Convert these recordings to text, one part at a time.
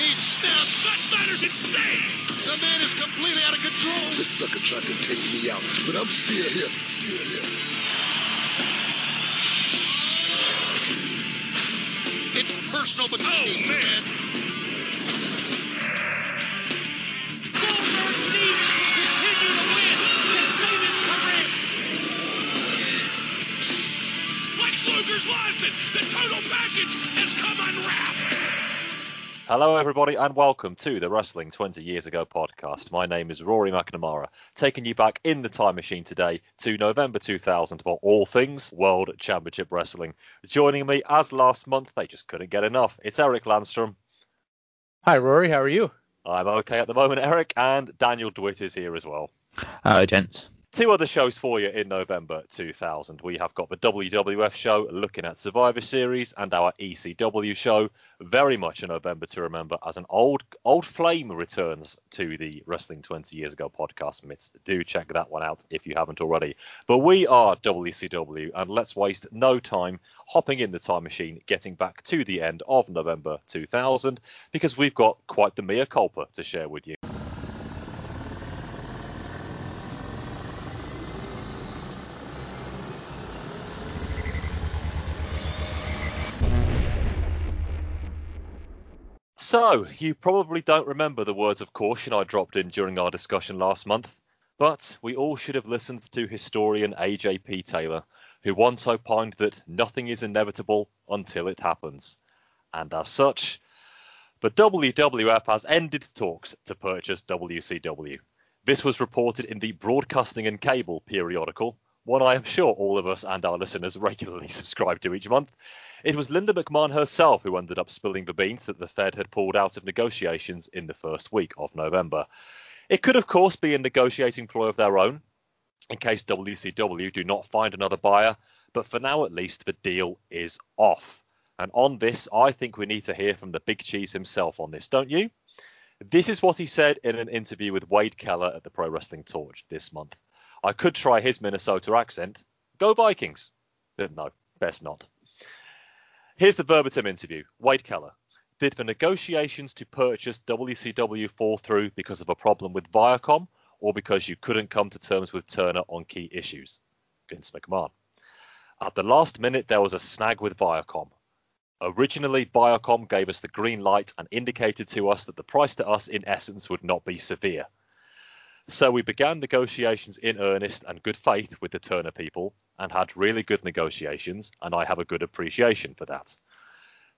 He snaps. Scott Steiner's insane. The man is completely out of control. This sucker tried to take me out, but I'm still here. Still here. It's personal, but oh man. Goldberg needs to continue to win to save his career. Lex Luger's lost it. The total package has come unwrapped. Hello, everybody, and welcome to the Wrestling 20 Years Ago podcast. My name is Rory McNamara, taking you back in the time machine today to November 2000 for all things World Championship Wrestling. Joining me, as last month, they just couldn't get enough. It's Eric Landstrom. Hi, Rory. How are you? I'm okay at the moment, Eric, and Daniel DeWitt is here as well. Hello, gents. Two other shows for you in November 2000. We have got the WWF show looking at Survivor Series and our ECW show, very much a November to remember as an old old flame returns to the Wrestling 20 Years Ago podcast mitts. Do check that one out if you haven't already. But we are WCW, and let's waste no time hopping in the time machine, getting back to the end of November 2000, because we've got quite the mea culpa to share with you. So, you probably don't remember the words of caution I dropped in during our discussion last month, but we all should have listened to historian AJP Taylor, who once opined that nothing is inevitable until it happens. And as such, the WWF has ended talks to purchase WCW. This was reported in the Broadcasting and Cable periodical, one I am sure all of us and our listeners regularly subscribe to each month. It was Linda McMahon herself who ended up spilling the beans that the Fed had pulled out of negotiations in the first week of November. It could, of course, be a negotiating ploy of their own, in case WCW do not find another buyer, but for now at least, the deal is off. And on this, I think we need to hear from the Big Cheese himself on this, don't you? This is what he said in an interview with Wade Keller at the Pro Wrestling Torch this month. I could try his Minnesota accent. Go Vikings. But no, best not. Here's the verbatim interview. Wade Keller. Did the negotiations to purchase WCW fall through because of a problem with Viacom or because you couldn't come to terms with Turner on key issues? Vince McMahon. At the last minute, there was a snag with Viacom. Originally, Viacom gave us the green light and indicated to us that the price to us, in essence, would not be severe. So we began negotiations in earnest and good faith with the Turner people and had really good negotiations, and I have a good appreciation for that.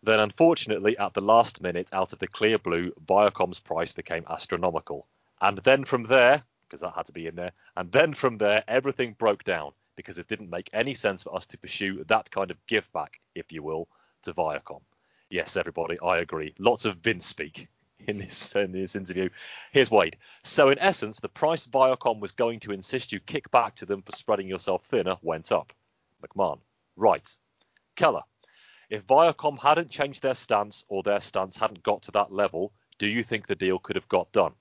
Then, unfortunately, at the last minute, out of the clear blue, Viacom's price became astronomical. And then from there, because that had to be in there, and then from there, everything broke down because it didn't make any sense for us to pursue that kind of give back, if you will, to Viacom. Yes, everybody, I agree. Lots of Vince speak in this in this interview. Here's Wade. So in essence, the price Viacom was going to insist you kick back to them for spreading yourself thinner went up. McMahon. Right. Keller. If Viacom hadn't changed their stance or their stance hadn't got to that level, do you think the deal could have got done?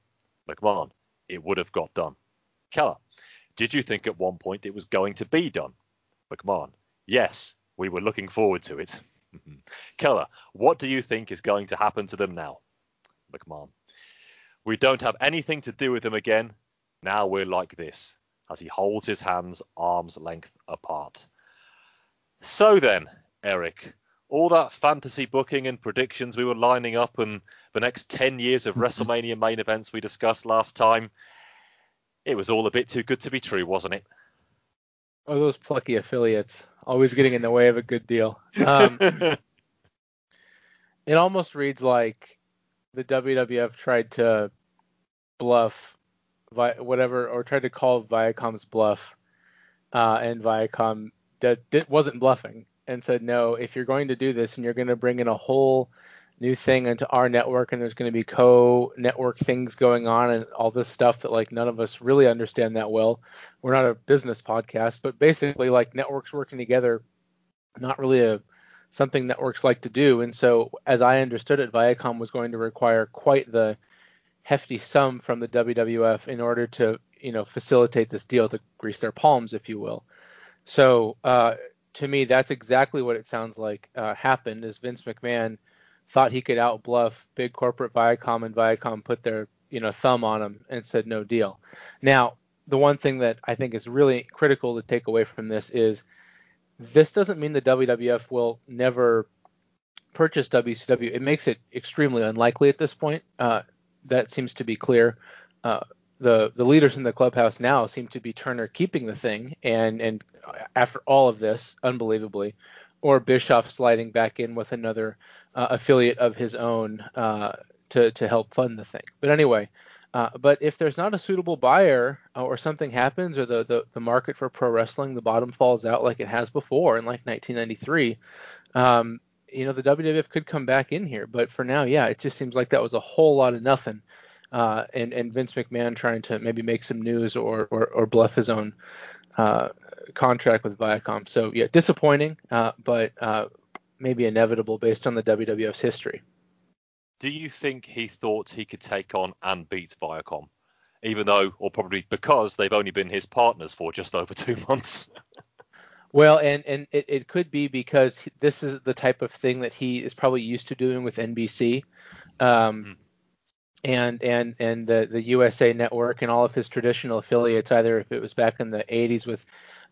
McMahon. It would have got done. Keller. Did you think at one point it was going to be done? McMahon. Yes, we were looking forward to it. Keller, what do you think is going to happen to them now? McMahon. We don't have anything to do with them again. Now we're like this, as he holds his hands arm's length apart. So then, Eric, all that fantasy booking and predictions we were lining up and the next 10 years of WrestleMania main events we discussed last time, it was all a bit too good to be true, wasn't it? Oh, those plucky affiliates, always getting in the way of a good deal. Um, it almost reads like the WWF tried to bluff whatever or tried to call Viacom's bluff, uh, and Viacom did, wasn't bluffing and said no. If you're going to do this and you're going to bring in a whole new thing into our network and there's going to be co-network things going on and all this stuff that like none of us really understand that well. We're not a business podcast, but basically like networks working together, not really a something networks like to do. And so, as I understood it, Viacom was going to require quite the hefty sum from the WWF in order to, you know, facilitate this deal to grease their palms, if you will. So, uh, to me, that's exactly what it sounds like uh, happened. Is Vince McMahon thought he could outbluff big corporate Viacom, and Viacom put their you know thumb on him and said no deal. Now, the one thing that I think is really critical to take away from this is this doesn't mean the WWF will never purchase WCW. It makes it extremely unlikely at this point. Uh, that seems to be clear. Uh, the the leaders in the clubhouse now seem to be Turner keeping the thing, and and after all of this, unbelievably, or Bischoff sliding back in with another uh, affiliate of his own uh, to to help fund the thing. But anyway, uh, but if there's not a suitable buyer uh, or something happens or the, the, the market for pro wrestling, the bottom falls out like it has before in like 1993, um, you know, the WWF could come back in here. But for now, yeah, it just seems like that was a whole lot of nothing. Uh, and, and Vince McMahon trying to maybe make some news or, or, or bluff his own uh, contract with Viacom. So, yeah, disappointing, but maybe inevitable based on the WWF's history do you think he thought he could take on and beat Viacom? Even though, or probably because they've only been his partners for just over two months. well, and and it, it could be because this is the type of thing that he is probably used to doing with NBC. Um, mm. And and and the the USA Network and all of his traditional affiliates, either if it was back in the 80s with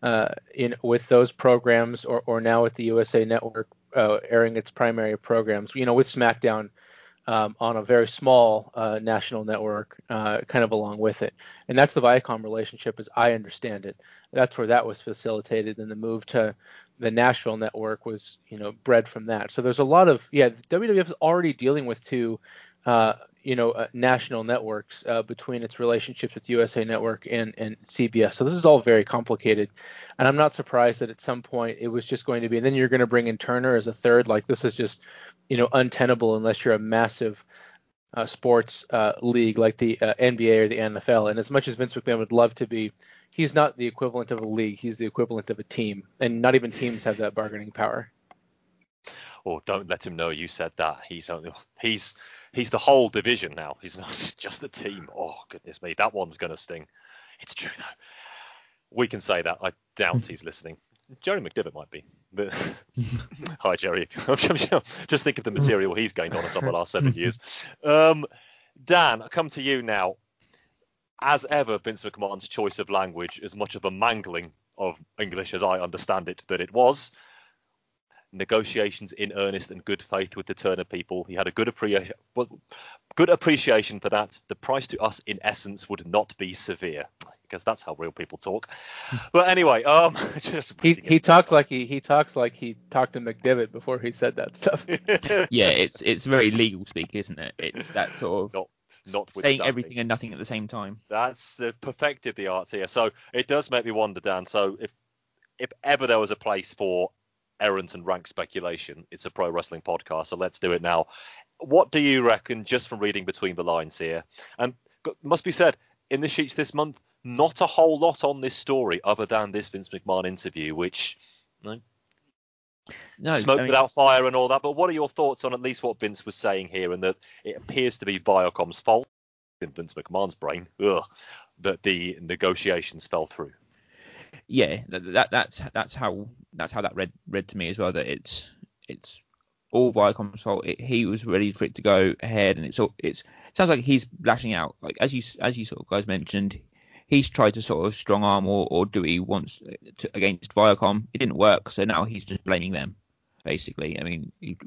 uh, in with those programs, or or now with the USA Network uh, airing its primary programs, you know, with SmackDown um, on a very small uh, national network, uh, kind of along with it. And that's the Viacom relationship, as I understand it. That's where that was facilitated, and the move to the Nashville network was, you know, bred from that. So there's a lot of, yeah, WWF is already dealing with two, you know, uh, national networks uh, between its relationships with USA Network and and CBS. So this is all very complicated, and I'm not surprised that at some point it was just going to be. And then you're going to bring in Turner as a third. Like this is just you know untenable unless you're a massive uh, sports uh, league like the uh, NBA or the NFL. And as much as Vince McMahon would love to be, he's not the equivalent of a league. He's the equivalent of a team, and not even teams have that bargaining power. Oh, don't let him know you said that. He's only, he's he's the whole division now. He's not just the team. Oh goodness me, that one's gonna sting. It's true though. We can say that. I doubt he's listening. Jerry McDevitt might be. But hi, Jerry. Just think of the material he's gained on us over the last seven years. Um, Dan, I come to you now. As ever, Vince McMahon's choice of language, as much of a mangling of English as I understand it that it was, negotiations in earnest and good faith with the Turner people. He had a good appreciation, good appreciation for that. The price to us, in essence, would not be severe because that's how real people talk. But anyway, um, he he talks like he he talks like he talked to McDevitt before he said that stuff. yeah, it's it's very legal speak, isn't it? It's that sort of. Not, not saying everything and nothing at the same time. That's the perfected the art here. So it does make me wonder, Dan. So if if ever there was a place for errant and rank speculation. It's a pro wrestling podcast, so let's do it now. What do you reckon, just from reading between the lines here? And must be said, in the sheets this month, not a whole lot on this story other than this Vince McMahon interview, which you know, no, smoke I mean, without fire and all that. But what are your thoughts on at least what Vince was saying here, and that it appears to be Viacom's fault in Vince McMahon's brain ugh, that the negotiations fell through? Yeah, that, that's that's how that's how that read read to me as well. That it's it's all Viacom's fault. It, he was ready for it to go ahead, and it's all it's it sounds like he's lashing out. Like as you as you sort of guys mentioned, he's tried to sort of strong arm or, or do he wants uh, to, against Viacom. It didn't work, so now he's just blaming them. Basically, I mean, he,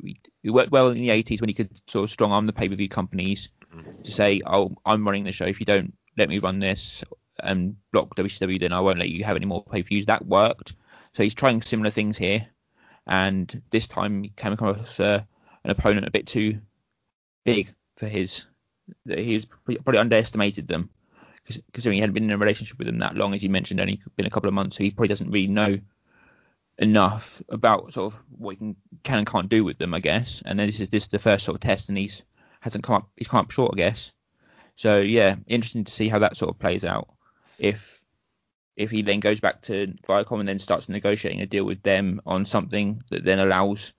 he worked well in the 80s when he could sort of strong arm the pay-per-view companies mm-hmm. to say, "Oh, I'm running the show. If you don't let me run this, and block WCW, then I won't let you have any more pay per views. That worked. So he's trying similar things here, and this time he came across uh, an opponent a bit too big for his. He's probably underestimated them considering he hadn't been in a relationship with them that long, as you mentioned, only been a couple of months, so he probably doesn't really know enough about sort of what he can, can and can't do with them, I guess. And then this is this is the first sort of test, and he's hasn't come up he's come up short, I guess. So yeah, interesting to see how that sort of plays out if if he then goes back to Viacom and then starts negotiating a deal with them on something that then allows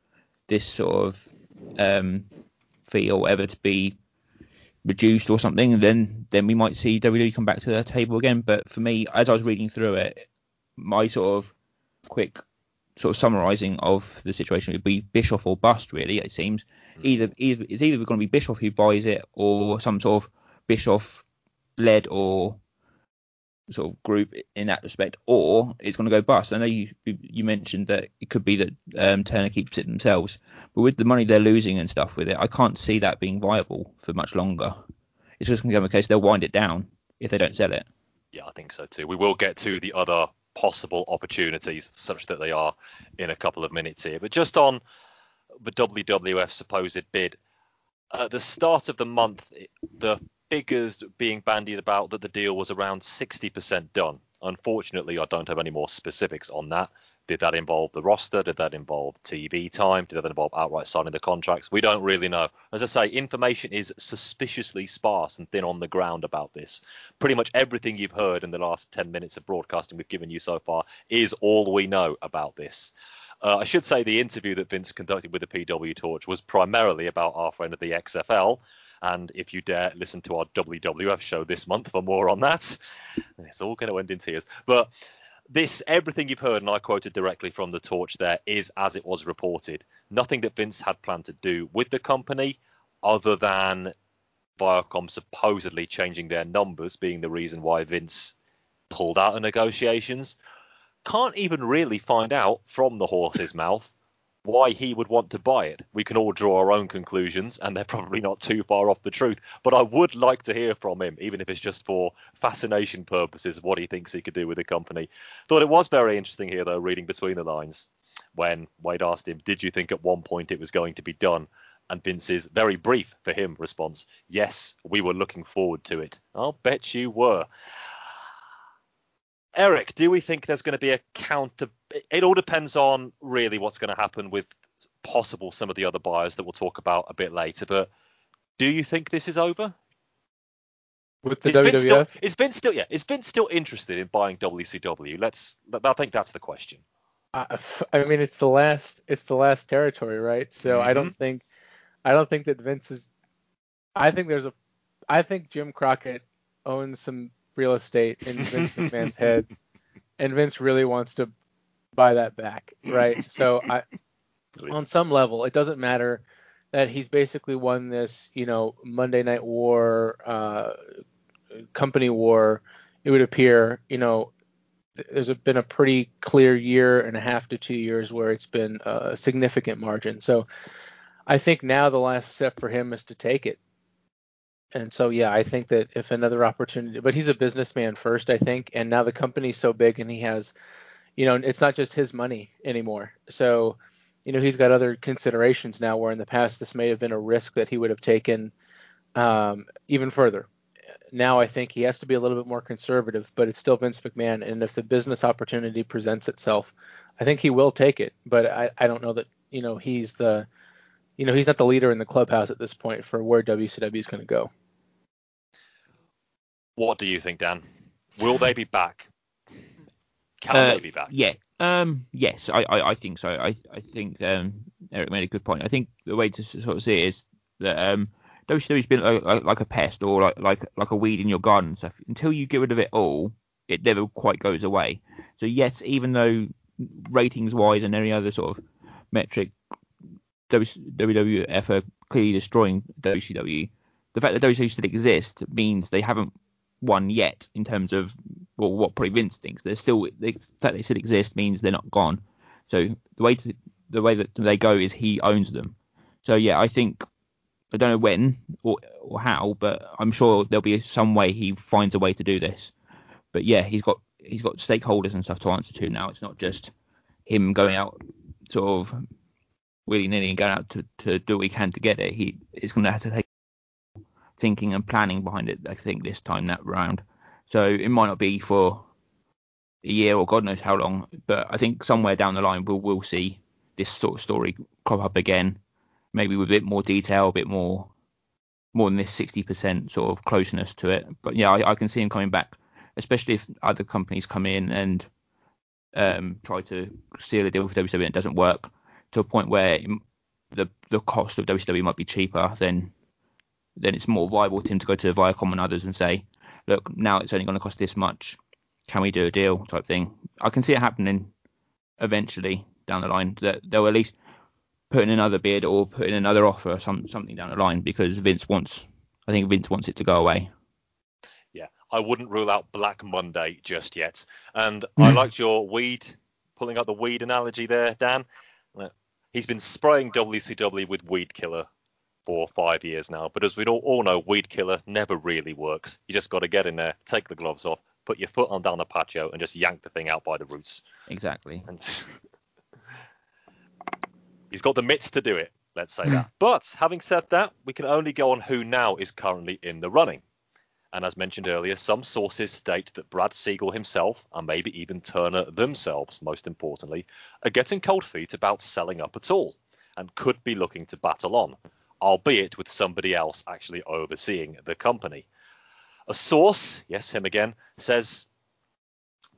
this sort of um, fee or whatever to be reduced or something, then then we might see WWE come back to the table again. But for me, as I was reading through it, my sort of quick sort of summarising of the situation would be Bischoff or bust. Really, it seems Either, either it's either going to be Bischoff who buys it or some sort of Bischoff led or sort of group in that respect, or it's going to go bust. I know you you mentioned that it could be that um, Turner keeps it themselves, but with the money they're losing and stuff with it, I can't see that being viable for much longer. It's just going to become a case they'll wind it down if they don't sell it. Yeah, I think so too. We will get to the other possible opportunities, such that they are in a couple of minutes here. But just on the WWF supposed bid, at the start of the month, the figures being bandied about that the deal was around 60% done. Unfortunately, I don't have any more specifics on that. Did that involve the roster? Did that involve TV time? Did that involve outright signing the contracts? We don't really know. As I say, information is suspiciously sparse and thin on the ground about this. Pretty much everything you've heard in the last 10 minutes of broadcasting we've given you so far is all we know about this. Uh, I should say the interview that Vince conducted with the PW Torch was primarily about our friend of the XFL. And if you dare listen to our WWF show this month for more on that, it's all going to end in tears. But this everything you've heard, and I quoted directly from the torch there, is as it was reported. Nothing that Vince had planned to do with the company, other than Viacom supposedly changing their numbers being the reason why Vince pulled out of negotiations. Can't even really find out from the horse's mouth why he would want to buy it. We can all draw our own conclusions, and they're probably not too far off the truth. But I would like to hear from him, even if it's just for fascination purposes, what he thinks he could do with the company. Thought it was very interesting here, though, reading between the lines, when Wade asked him, Did you think at one point it was going to be done? And Vince's very brief for him response, Yes, we were looking forward to it. I'll bet you were. Eric, do we think there's going to be a counter? It all depends on really what's going to happen with possible some of the other buyers that we'll talk about a bit later. But do you think this is over? With the it's WWF? Been still, it's been still, yeah, it's been still interested in buying WCW. Let's, I think that's the question. I, I mean, it's the last, it's the last territory, right? So Mm-hmm. I don't think, I don't think that Vince is. I think there's a, I think Jim Crockett owns some real estate in Vince McMahon's head, and Vince really wants to buy that back, right? So I, on some level, it doesn't matter that he's basically won this, you know, Monday Night War, uh, company war. It would appear, you know, there's a, been a pretty clear year and a half to two years where it's been a significant margin. So I think now the last step for him is to take it. And so yeah, I think that if another opportunity, but he's a businessman first, I think, and now the company's so big and he has, you know, it's not just his money anymore. So, you know, he's got other considerations now where in the past this may have been a risk that he would have taken um, even further. Now I think he has to be a little bit more conservative, but it's still Vince McMahon, and if the business opportunity presents itself, I think he will take it. But I, I don't know that you know he's the, you know, he's not the leader in the clubhouse at this point for where WCW is going to go. What do you think, Dan? Will they be back? Can Uh, they be back? Yeah. Um. Yes, I, I, I think so. I I think um Eric made a good point. I think the way to sort of see it is that um WCW's been like, like, a pest or like like like a weed in your garden and stuff. Until you get rid of it all, it never quite goes away. So yes, even though ratings wise and any other sort of metric, WWF are clearly destroying WCW. The fact that WCW still exists means they haven't won yet in terms of well, what probably Vince thinks. They're still the fact they still exist means they're not gone. So the way to the way that they go is he owns them. So yeah, I think I don't know when or or how, but I'm sure there'll be some way he finds a way to do this. But yeah, he's got he's got stakeholders and stuff to answer to now. It's not just him going out sort of willy nilly and going out to, to do what he can to get it. He is going to have to take thinking and planning behind it. I think this time that round. So it might not be for a year or God knows how long, but I think somewhere down the line we'll we'll see this sort of story crop up again, maybe with a bit more detail, a bit more more than this 60% sort of closeness to it. But yeah, I, I can see him coming back, especially if other companies come in and um, try to seal a deal with WWE and it doesn't work to a point where the the cost of WCW might be cheaper, then then it's more viable to him to go to Viacom and others and say, look, now it's only going to cost this much. Can we do a deal type thing? I can see it happening eventually down the line that they'll at least put in another bid or put in another offer or some, something down the line because Vince wants I think Vince wants it to go away. Yeah, I wouldn't rule out Black Monday just yet. And I liked your weed, pulling out the weed analogy there, Dan. He's been spraying WCW with Weed Killer for five years now, but as we all, all know, Weed Killer never really works. You just got to get in there, take the gloves off, put your foot on down the patio, and just yank the thing out by the roots. Exactly. And he's got the mitts to do it, let's say that. But having said that, we can only go on who now is currently in the running. And as mentioned earlier, some sources state that Brad Siegel himself, and maybe even Turner themselves, most importantly, are getting cold feet about selling up at all, and could be looking to battle on, albeit with somebody else actually overseeing the company. A source, yes, him again, says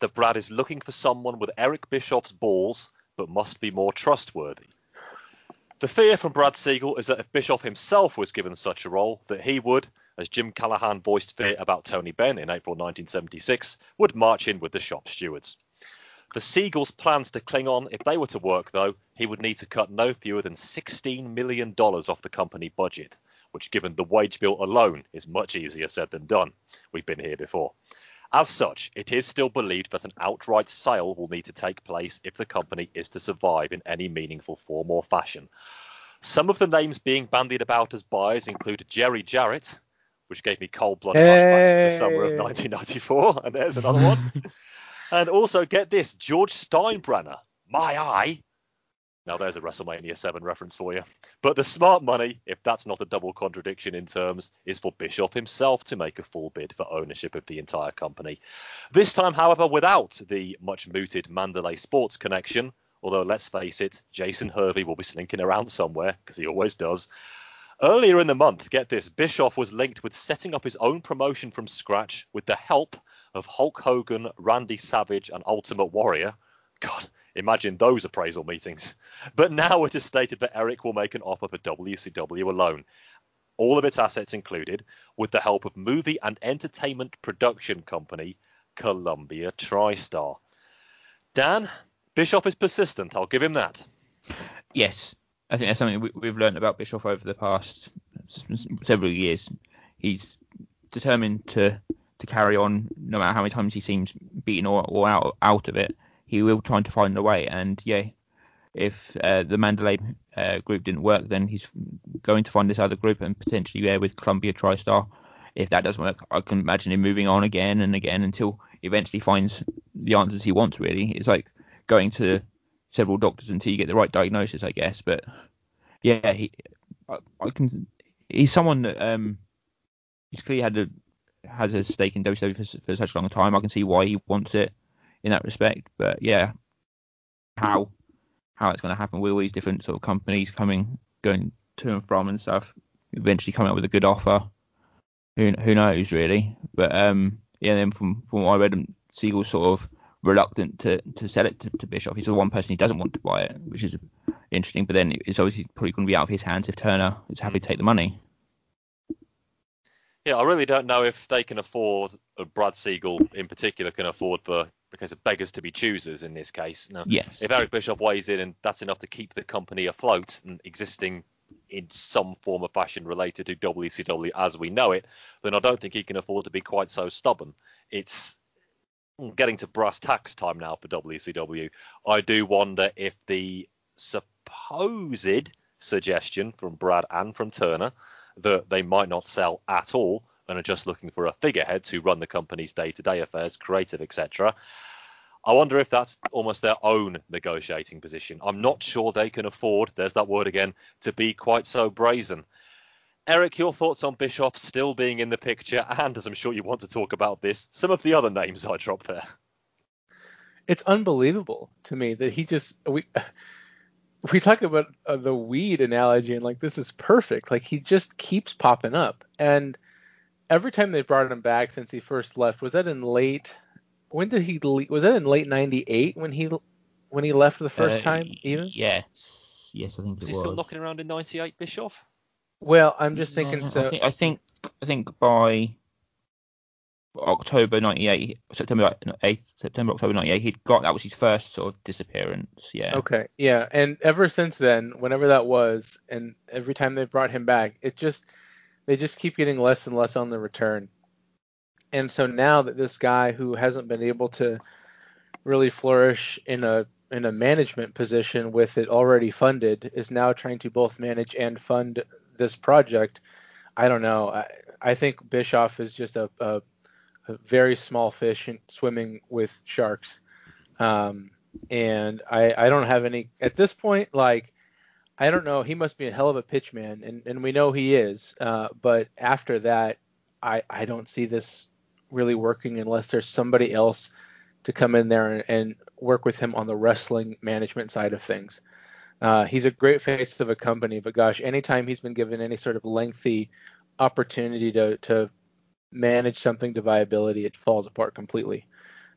that Brad is looking for someone with Eric Bischoff's balls, but must be more trustworthy. The fear from Brad Siegel is that if Bischoff himself was given such a role, that he would, as Jim Callaghan voiced fear about Tony Benn in April 1976, would march in with the shop stewards. For Siegel's plans to cling on, if they were to work, though, he would need to cut no fewer than $16 million off the company budget, which, given the wage bill alone, is much easier said than done. We've been here before. As such, it is still believed that an outright sale will need to take place if the company is to survive in any meaningful form or fashion. Some of the names being bandied about as buyers include Jerry Jarrett, which gave me cold blood flashbacks to the summer of 1994, and there's another one. and also, get this George Steinbrenner, my eye. Now, there's a WrestleMania 7 reference for you. But the smart money, if that's not a double contradiction in terms, is for Bischoff himself to make a full bid for ownership of the entire company. This time, however, without the much mooted Mandalay Sports connection. Although, let's face it, Jason Hervey will be slinking around somewhere, because he always does. Earlier in the month, get this, Bischoff was linked with setting up his own promotion from scratch with the help of Hulk Hogan, Randy Savage, and Ultimate Warrior. God, imagine those appraisal meetings. But now it is stated that Eric will make an offer for WCW alone, all of its assets included, with the help of movie and entertainment production company Columbia TriStar. Dan, Bischoff is persistent, I'll give him that. Yes, I think that's something we, we've learned about Bischoff over the past several years. He's determined to to carry on, no matter how many times he seems beaten or, or out out of it. He will try to find a way, and yeah, if uh, the Mandalay uh, group didn't work, then he's going to find this other group and potentially yeah with Columbia TriStar. If that doesn't work, I can imagine him moving on again and again until he eventually finds the answers he wants. Really, it's like going to several doctors until you get the right diagnosis, I guess. But yeah, he, I, I can. He's someone that um, he's clearly had a has a stake in WWE for, for such a long time. I can see why he wants it in that respect. But yeah, how how it's going to happen with all these different sort of companies coming going to and from and stuff, eventually coming up with a good offer. Who who knows really? But um, yeah, then from from what I read, um, Siegel's sort of reluctant to, to sell it to, to. He's the one person he doesn't want to buy it, which is interesting. But then it's obviously probably going to be out of his hands if Turner is happy to take the money. Yeah, I really don't know if they can afford, or Brad Siegel in particular can afford the because of beggars to be choosers in this case. Now, Yes. if Eric Bischoff weighs in and that's enough to keep the company afloat and existing in some form or fashion related to WCW as we know it, then I don't think he can afford to be quite so stubborn. It's getting to brass tacks time now for WCW. I do wonder if the supposed suggestion from Brad and from Turner that they might not sell at all and are just looking for a figurehead to run the company's day-to-day affairs, creative, etc. I wonder if that's almost their own negotiating position. I'm not sure they can afford, there's that word again, to be quite so brazen. Eric, your thoughts on Bischoff still being in the picture, and as I'm sure you want to talk about this, some of the other names I dropped there. it's unbelievable to me that he just we we talk about uh, the weed analogy and like this is perfect like he just keeps popping up and every time they brought him back since he first left was that in late when did he leave was that in late 98 when he when he left the first Uh, time even Yes. Yes, I think Was it he was. still knocking around in 98, Bischoff? well i'm just thinking Yeah, so I think, I think I think by October '98, September 8th, September October '98. He'd got that was his first sort of disappearance. Yeah. Okay, yeah, and ever since then, whenever that was, and every time they brought him back, it just they just keep getting less and less on the return. And so now that this guy who hasn't been able to really flourish in a in a management position with it already funded is now trying to both manage and fund this project, I don't know. I, I think Bischoff is just a, a very small fish swimming with sharks. Um, and I, I don't have any at this point. Like, I don't know. He must be a hell of a pitchman, and, and we know he is. Uh, but after that, I, I don't see this really working unless there's somebody else to come in there and, and work with him on the wrestling management side of things. Uh, he's a great face of a company, but gosh, anytime he's been given any sort of lengthy opportunity to, to manage something to viability, it falls apart completely.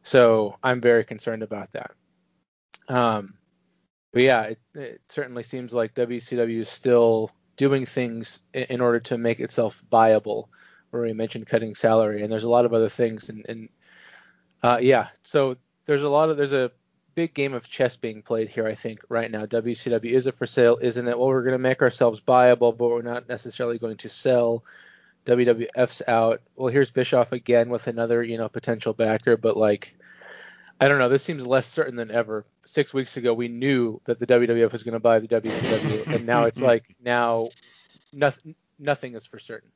So I'm very concerned about that. Um, but yeah, it, it, certainly seems like WCW is still doing things in, in, order to make itself viable. Where we mentioned cutting salary, and there's a lot of other things, and, and uh, yeah, so there's a lot of there's a big game of chess being played here. I think right now WCW is it for sale, isn't it? Well, we're going to make ourselves viable, but we're not necessarily going to sell. WWF's out. Well, here's Bischoff again with another you know potential backer, but like I don't know. This seems less certain than ever. Six weeks ago, we knew that the WWF was going to buy the WCW, and now it's like now nothing nothing is for certain.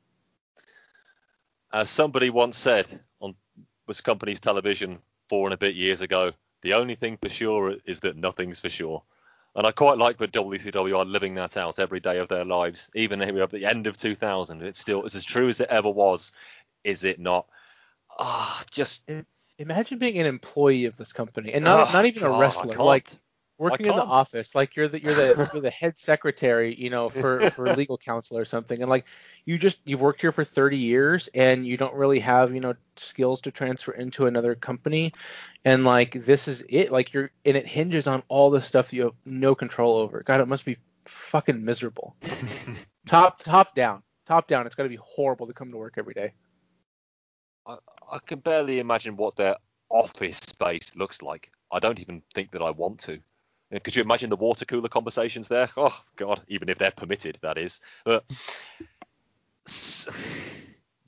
As somebody once said on was company's television four and a bit years ago. The only thing for sure is that nothing's for sure. And I quite like that WCW are living that out every day of their lives, even here we at the end of 2000. It's still it's as true as it ever was, is it not? Ah, oh, just imagine being an employee of this company and not oh, not even a wrestler, like working in the oh. office like you're the you're the you're the head secretary you know for for legal counsel or something. And like you just you've worked here for 30 years and you don't really have you know skills to transfer into another company. And like this is it. Like you're and it hinges on all the stuff you have no control over. God it must be fucking miserable. Top top down top down. It's got to be horrible to come to work every day. I, I can barely imagine what their office space looks like. I don't even think that i want to could you imagine the water cooler conversations there? Oh God, even if they're permitted, that is. But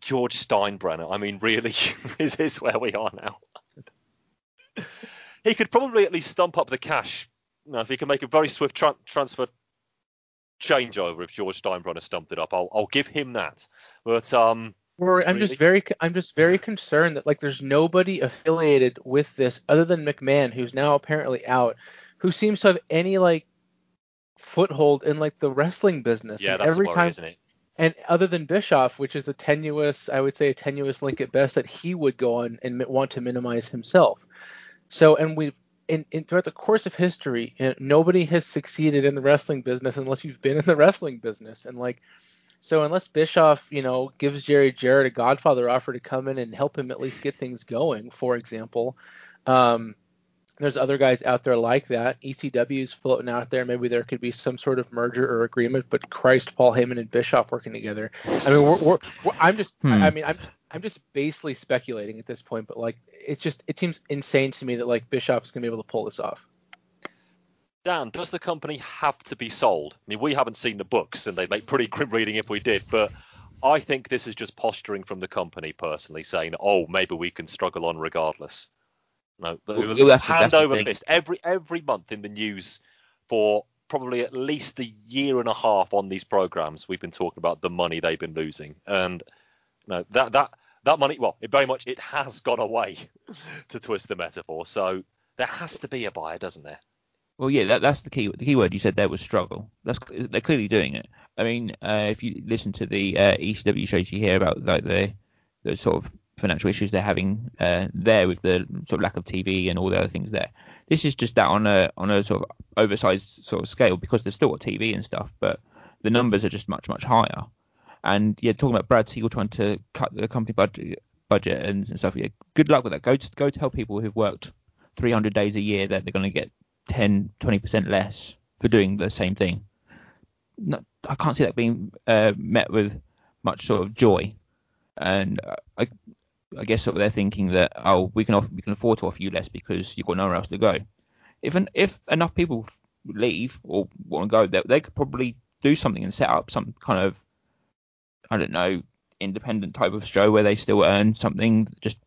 George Steinbrenner, I mean, really, is this where we are now? he could probably at least stump up the cash. You know, if he can make a very swift tra- transfer changeover, if George Steinbrenner stumped it up, I'll, I'll give him that. But um, I'm really? just very I'm just very concerned that like there's nobody affiliated with this other than McMahon, who's now apparently out who seems to have any like foothold in like the wrestling business. Yeah, and that's every worry, time, isn't it? And other than Bischoff, which is a tenuous, I would say a tenuous link at best, that he would go on and want to minimize himself. So, and we've in, in, throughout the course of history, you know, nobody has succeeded in the wrestling business unless you've been in the wrestling business. And like, so unless Bischoff, you know, gives Jerry Jarrett a Godfather offer to come in and help him at least get things going, for example, um, there's other guys out there like that. ECW is floating out there. Maybe there could be some sort of merger or agreement. But Christ, Paul Heyman and Bischoff working together. I mean, we're, we're, we're I'm just, hmm. I, I mean, I'm, I'm just basely speculating at this point. But like, it's just, it seems insane to me that like Bischoff is gonna be able to pull this off. Dan, does the company have to be sold? I mean, we haven't seen the books, and they'd make pretty grim reading if we did. But I think this is just posturing from the company personally, saying, "Oh, maybe we can struggle on regardless." No, well, that's, hand that's over fist every every month in the news for probably at least a year and a half on these programs. We've been talking about the money they've been losing, and no, that that that money, well, it very much it has gone away, to twist the metaphor. So there has to be a buyer, doesn't there? Well, yeah, that, that's the key. The key word you said there was struggle. That's they're clearly doing it. I mean, uh, if you listen to the uh, ECW shows, you hear about like the the sort of financial issues they're having uh, there with the sort of lack of TV and all the other things there. This is just that on a on a sort of oversized sort of scale because they've still got TV and stuff, but the numbers are just much much higher. And yeah, talking about Brad Siegel trying to cut the company budget budget and, and stuff. Yeah, good luck with that. Go to, go tell people who've worked 300 days a year that they're going to get 10 20% less for doing the same thing. No, I can't see that being uh, met with much sort of joy. And uh, I, I guess of they're thinking that oh we can off, we can afford to offer you less because you've got nowhere else to go. If an, if enough people leave or want to go, they, they could probably do something and set up some kind of I don't know independent type of show where they still earn something just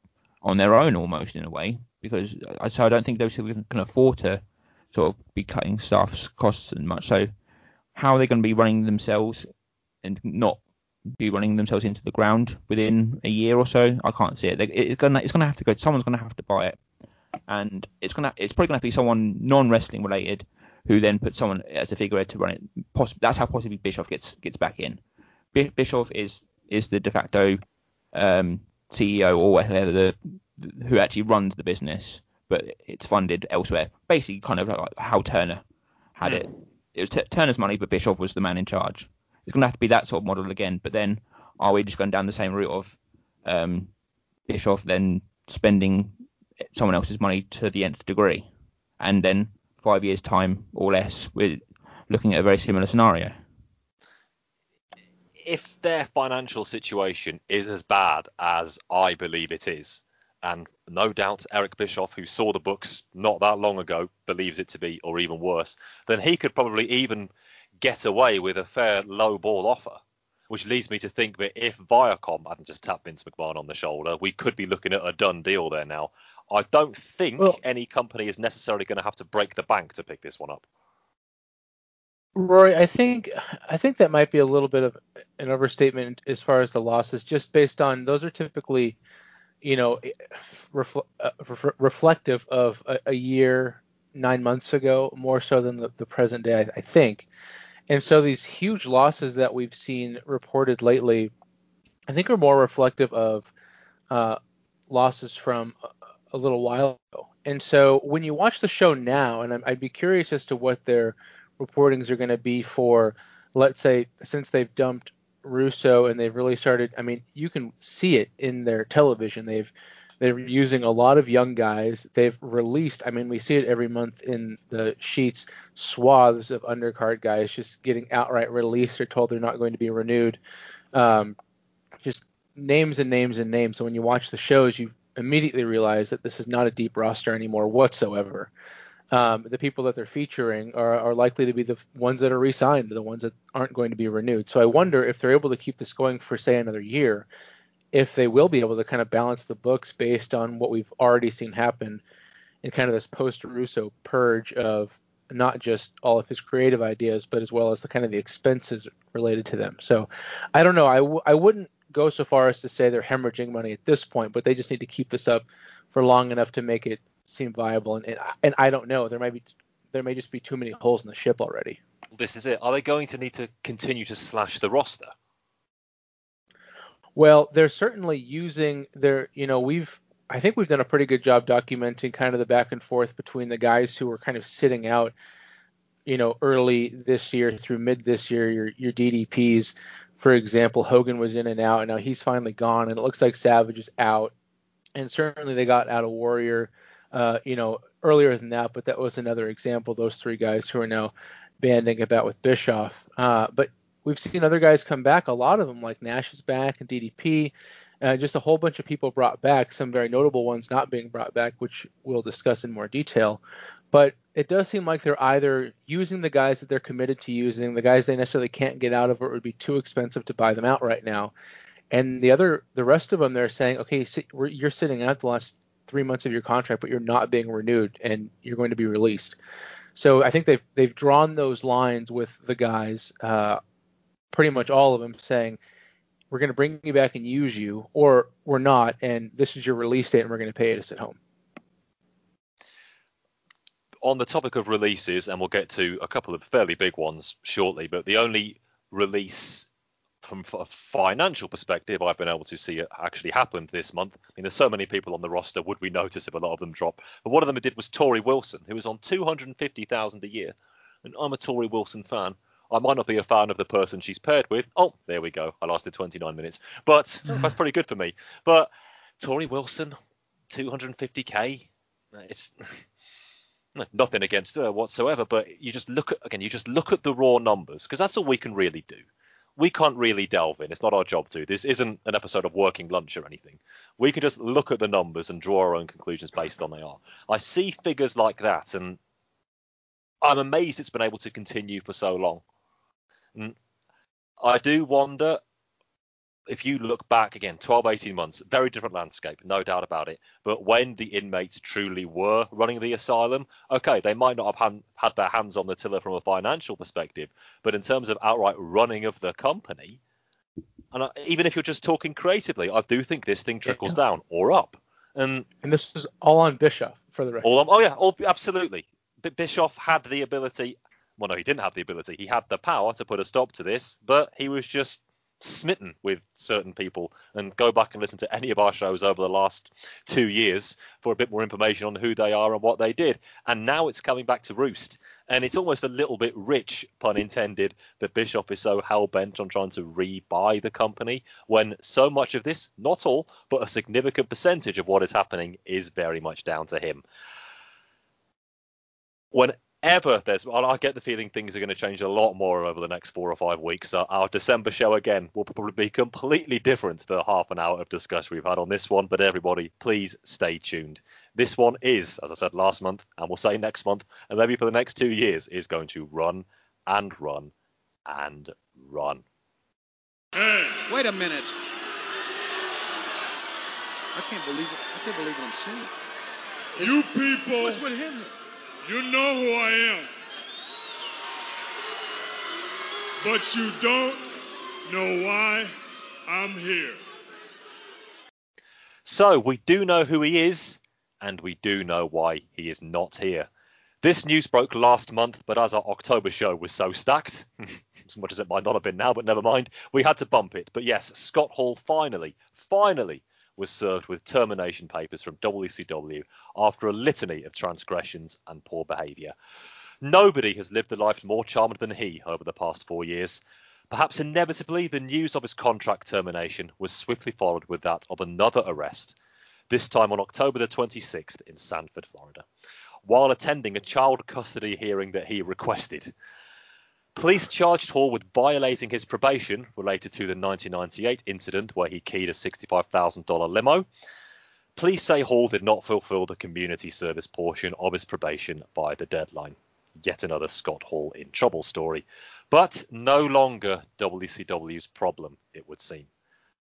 on their own almost in a way because I so I don't think those people can, can afford to sort of be cutting staff's costs and much. So how are they going to be running themselves and not be running themselves into the ground within a year or so? I can't see it. It's gonna it's gonna have to go. Someone's gonna have to buy it, and it's gonna it's probably gonna be someone non wrestling related who then puts someone as a figurehead to run it. Poss- that's how possibly Bischoff gets gets back in. B- Bischoff is is the de facto um, CEO or whatever the who actually runs the business, but it's funded elsewhere. Basically, kind of like how Turner had it. It was T- Turner's money, but Bischoff was the man in charge. It's going to have to be that sort of model again. But then, are we just going down the same route of um, Bischoff then spending someone else's money to the nth degree, and then five years time or less, we're looking at a very similar scenario? if their financial situation is as bad as I believe it is, and no doubt Eric Bischoff, who saw the books not that long ago, believes it to be, or even worse, then he could probably even get away with a fair low ball offer. Which leads me to think that if Viacom hadn't just tapped Vince McMahon on the shoulder, we could be looking at a done deal there now. I don't think Well- any company is necessarily going to have to break the bank to pick this one up. Rory, I think I think that might be a little bit of an overstatement as far as the losses, just based on those are typically, you know, refl- uh, ref- reflective of a, a year, nine months ago, more so than the, the present day, I, I think. And so these huge losses that we've seen reported lately, I think are more reflective of uh, losses from a, little while ago. And so when you watch the show now, and I'd be curious as to what their reportings are going to be for, let's say, since they've dumped Russo and they've really started. I mean, you can see it in their television. They've they're using a lot of young guys. They've released. I mean, we see it every month in the sheets. Swaths of undercard guys just getting outright released or told they're not going to be renewed. Um, just names and names and names. So when you watch the shows, you immediately realize that this is not a deep roster anymore whatsoever um, the people that they're featuring are, are likely to be the ones that are re-signed, the ones that aren't going to be renewed. So I wonder if they're able to keep this going for say another year, if they will be able to kind of balance the books based on what we've already seen happen in kind of this post-Russo purge of not just all of his creative ideas, but as well as the kind of the expenses related to them. So I don't know. I w- I wouldn't go so far as to say they're hemorrhaging money at this point, but they just need to keep this up for long enough to make it seem viable. And and, and I don't know. There might be there may just be too many holes in the ship already. This is it. Are they going to need to continue to slash the roster? Well, they're certainly using their, you know, we've, I think we've done a pretty good job documenting kind of the back and forth between the guys who were kind of sitting out, you know, early this year through mid this year, your, your DDPs, for example, Hogan was in and out, and now he's finally gone, and it looks like Savage is out. And certainly they got out of Warrior, uh, you know, earlier than that, but that was another example. Those three guys who are now banding about with Bischoff. Uh, but we've seen other guys come back. A lot of them, like Nash is back and DDP. Uh, just a whole bunch of people brought back. Some very notable ones not being brought back, which we'll discuss in more detail. But it does seem like they're either using the guys that they're committed to using, the guys they necessarily can't get out of, or it would be too expensive to buy them out right now. And the other, the rest of them, they're saying, okay, you're sitting out the last three months of your contract, but you're not being renewed, and you're going to be released. So I think they've they've drawn those lines with the guys, uh, pretty much all of them, saying we're going to bring you back and use you, or we're not, and this is your release date, and we're going to pay it us at home. On the topic of releases, and we'll get to a couple of fairly big ones shortly, but the only release from a financial perspective I've been able to see it actually happened this month. I mean, there's so many people on the roster. Would we notice if a lot of them drop? But one of them did was Torrie Wilson, who was on 250,000 a year, and I'm a Torrie Wilson fan. I might not be a fan of the person she's paired with. Oh, there we go. I lasted 29 minutes, but that's pretty good for me. But Torrie Wilson, 250k. It's nothing against her whatsoever, but you just look at again. You just look at the raw numbers because that's all we can really do. we can't really delve in. It's not our job to. This isn't an episode of Working Lunch or anything. We can just look at the numbers and draw our own conclusions based on they are. I see figures like that, and I'm amazed it's been able to continue for so long. And I do wonder if you look back again 12 18 months very different landscape no doubt about it. But when the inmates truly were running the asylum okay they might not have had, had their hands on the tiller from a financial perspective but in terms of outright running of the company and I, even if you're just talking creatively i do think this thing trickles yeah. down or up. And and this is all on bischoff for the record. All on, oh yeah all, absolutely. But bischoff had the ability well no he didn't have the ability he had the power to put a stop to this but he was just smitten with certain people and go back and listen to any of our shows over the last two years for a bit more information on who they are and what they did. And now it's coming back to roost. And it's almost a little bit rich, pun intended, that Bischoff is so hell bent on trying to re-buy the company when so much of this, not all, but a significant percentage of what is happening is very much down to him. When ever there's I get the feeling things are going to change a lot more over the next four or five weeks. Uh, our December show again will probably be completely different for half an hour of discussion we've had on this one. But everybody, please stay tuned. This one is, as I said last month, and we'll say next month, and maybe for the next two years, is going to run and run and run. Hey, wait a minute. I can't believe it. I can't believe what I'm seeing. You people. What's with him? You know who I am. But you don't know why I'm here. So we do know who he is, and we do know why he is not here. This news broke last month, but as our October show was so stacked, as much as it might not have been now, but never mind, we had to bump it. But yes, Scott Hall finally, finally was served with termination papers from WCW after a litany of transgressions and poor behaviour. Nobody has lived a life more charmed than he over the past four years. Perhaps inevitably, the news of his contract termination was swiftly followed with that of another arrest, this time on October the 26th in Sanford, Florida, while attending a child custody hearing that he requested. Police charged Hall with violating his probation related to the 1998 incident where he keyed a $65,000 limo. Police say Hall did not fulfill the community service portion of his probation by the deadline. Yet another Scott Hall in trouble story, but no longer WCW's problem, it would seem.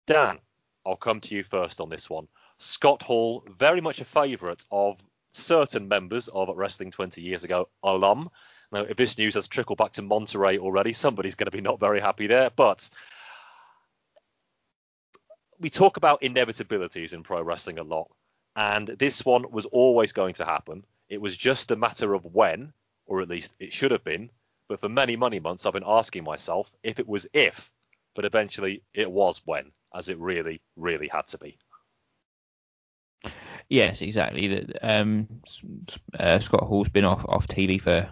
Dan, I'll come to you first on this one. Scott Hall, very much a favourite of certain members of Wrestling 20 Years Ago alum, now, if this news has trickled back to Monterey already, somebody's going to be not very happy there. But we talk about inevitabilities in pro wrestling a lot, and this one was always going to happen. It was just a matter of when, or at least it should have been. But for many, many months, I've been asking myself if it was if, but eventually it was when, as it really, really had to be. Yes, exactly. Um, uh, Scott Hall's been off off TV for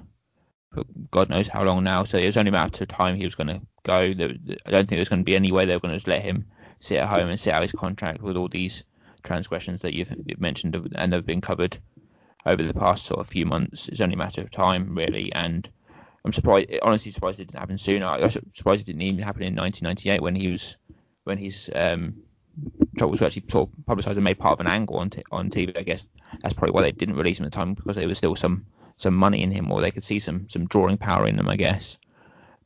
for God knows how long now. So it was only a matter of time he was going to go. I don't think there's going to be any way they were going to just let him sit at home and sit out his contract with all these transgressions that you've mentioned and have been covered over the past sort of few months. It's only a matter of time, really. And I'm surprised, honestly surprised it didn't happen sooner. I'm surprised it didn't even happen in 1998 when he was when his um, troubles were actually sort of publicised and made part of an angle on t- on TV. I guess that's probably why they didn't release him at the time because there was still some some money in him, or they could see some some drawing power in them, I guess.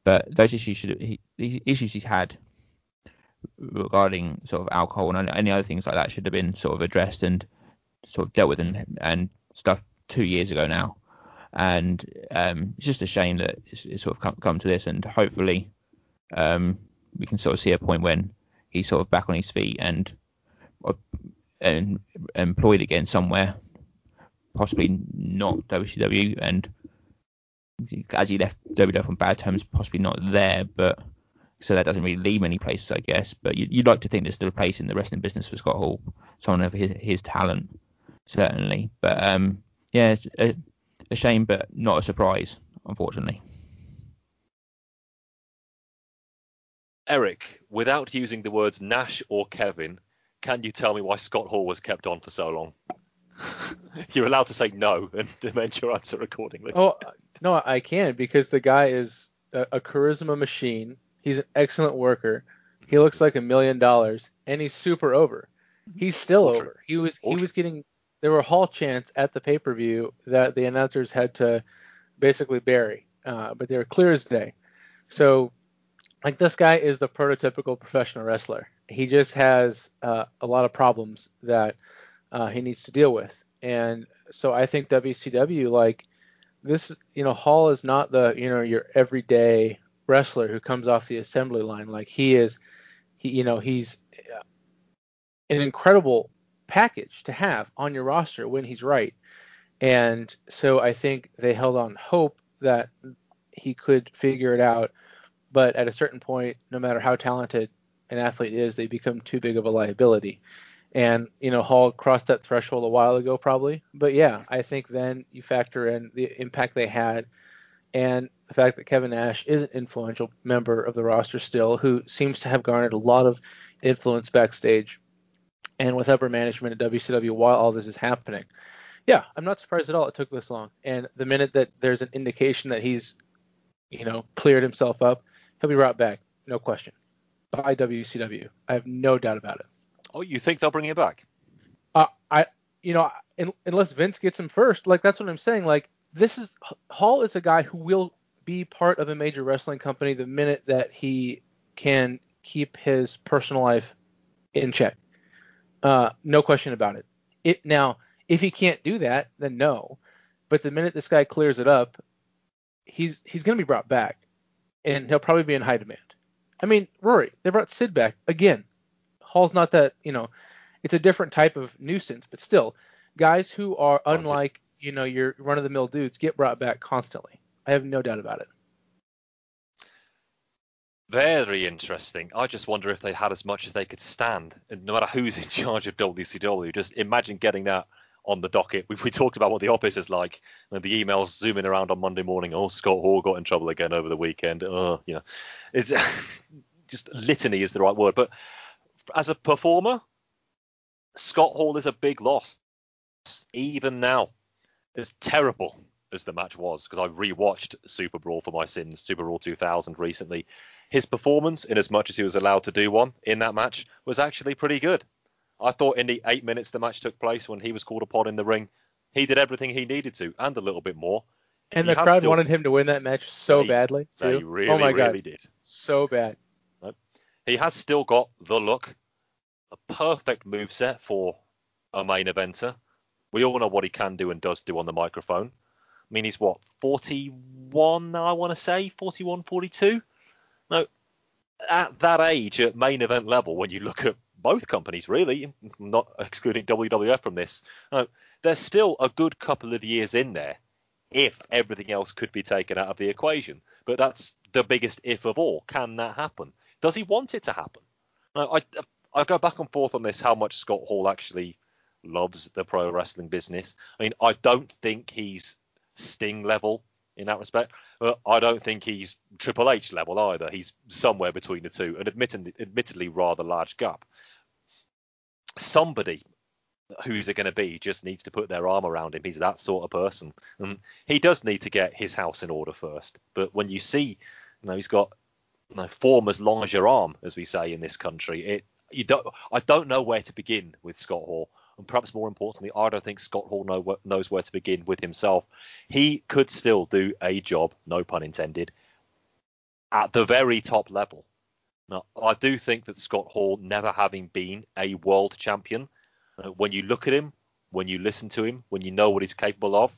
But those issues should he, the issues he's had regarding sort of alcohol and any other things like that should have been sort of addressed and sort of dealt with and, and stuff two years ago now. And um, it's just a shame that it's, it's sort of come, come, to this, and hopefully um, we can sort of see a point when he's sort of back on his feet and, uh, and employed again somewhere possibly not WCW, and as he left WWF on bad terms, possibly not there, but so that doesn't really leave many places, I guess. But you, would like to think there's still a place in the wrestling business for Scott Hall, someone of his, his talent, certainly. But um, yeah, it's a, a shame, but not a surprise, unfortunately. Eric, without using the words Nash or Kevin, can you tell me why Scott Hall was kept on for so long? You're allowed to say no and amend your answer accordingly. Oh no, I can because the guy is a, a charisma machine. He's an excellent worker. He looks like a million dollars, and he's super over. He's still Ultra. over. He was he was getting there were hall chants at the pay per view that the announcers had to basically bury, uh, but they were clear as day. So like this guy is the prototypical professional wrestler. He just has uh, a lot of problems that uh, he needs to deal with, and so I think WCW like this. You know, Hall is not the you know your everyday wrestler who comes off the assembly line. Like he is, he you know he's uh, an incredible package to have on your roster when he's right. And so I think they held on hope that he could figure it out. But at a certain point, no matter how talented an athlete is, they become too big of a liability. And, you know, Hall crossed that threshold a while ago, probably. But yeah, I think then you factor in the impact they had and the fact that Kevin Nash is an influential member of the roster still, who seems to have garnered a lot of influence backstage and with upper management at WCW while all this is happening. Yeah, I'm not surprised at all it took this long. And the minute that there's an indication that he's, you know, cleared himself up, he'll be brought back, no question, by WCW. I have no doubt about it. Oh, you think they'll bring him back? Uh, I, you know, un, unless Vince gets him first, like that's what I'm saying. Like this is Hall is a guy who will be part of a major wrestling company the minute that he can keep his personal life in check. Uh, no question about it. It now, if he can't do that, then no. But the minute this guy clears it up, he's he's going to be brought back, and he'll probably be in high demand. I mean, Rory, they brought Sid back again. Hall's not that, you know, it's a different type of nuisance, but still, guys who are unlike, you know, your run of the mill dudes get brought back constantly. I have no doubt about it. Very interesting. I just wonder if they had as much as they could stand, and no matter who's in charge of WCW, just imagine getting that on the docket. We, we talked about what the office is like, and the emails zooming around on Monday morning. Oh, Scott Hall got in trouble again over the weekend. Oh, you know, it's just litany is the right word. But as a performer, Scott Hall is a big loss. Even now, as terrible as the match was, because I rewatched Super Brawl for my sins, Super Brawl 2000 recently. His performance, in as much as he was allowed to do one in that match, was actually pretty good. I thought in the eight minutes the match took place when he was called upon in the ring, he did everything he needed to and a little bit more. And He the crowd still- wanted him to win that match so They- badly They oh really, oh my really god, did. so bad. He has still got the look, a perfect moveset for a main eventer. We all know what he can do and does do on the microphone. I mean, he's what, 41 now, I want to say? 41, 42? No, at that age, at main event level, when you look at both companies, really, not excluding WWF from this, no, there's still a good couple of years in there if everything else could be taken out of the equation. But that's the biggest if of all. Can that happen? Does he want it to happen? Now, I, I go back and forth on this how much Scott Hall actually loves the pro wrestling business. I mean, I don't think he's Sting level in that respect, but I don't think he's Triple H level either. He's somewhere between the two, an admittedly, admittedly rather large gap. Somebody who's it going to be just needs to put their arm around him. He's that sort of person. And he does need to get his house in order first. But when you see, you know, he's got you know, form as long as your arm, as we say in this country, it you don't. I don't know where to begin with Scott Hall. And perhaps more importantly, I don't think Scott Hall know, knows where to begin with himself. He could still do a job, no pun intended, at the very top level. Now, I do think that Scott Hall, never having been a world champion, uh, when you look at him, when you listen to him, when you know what he's capable of,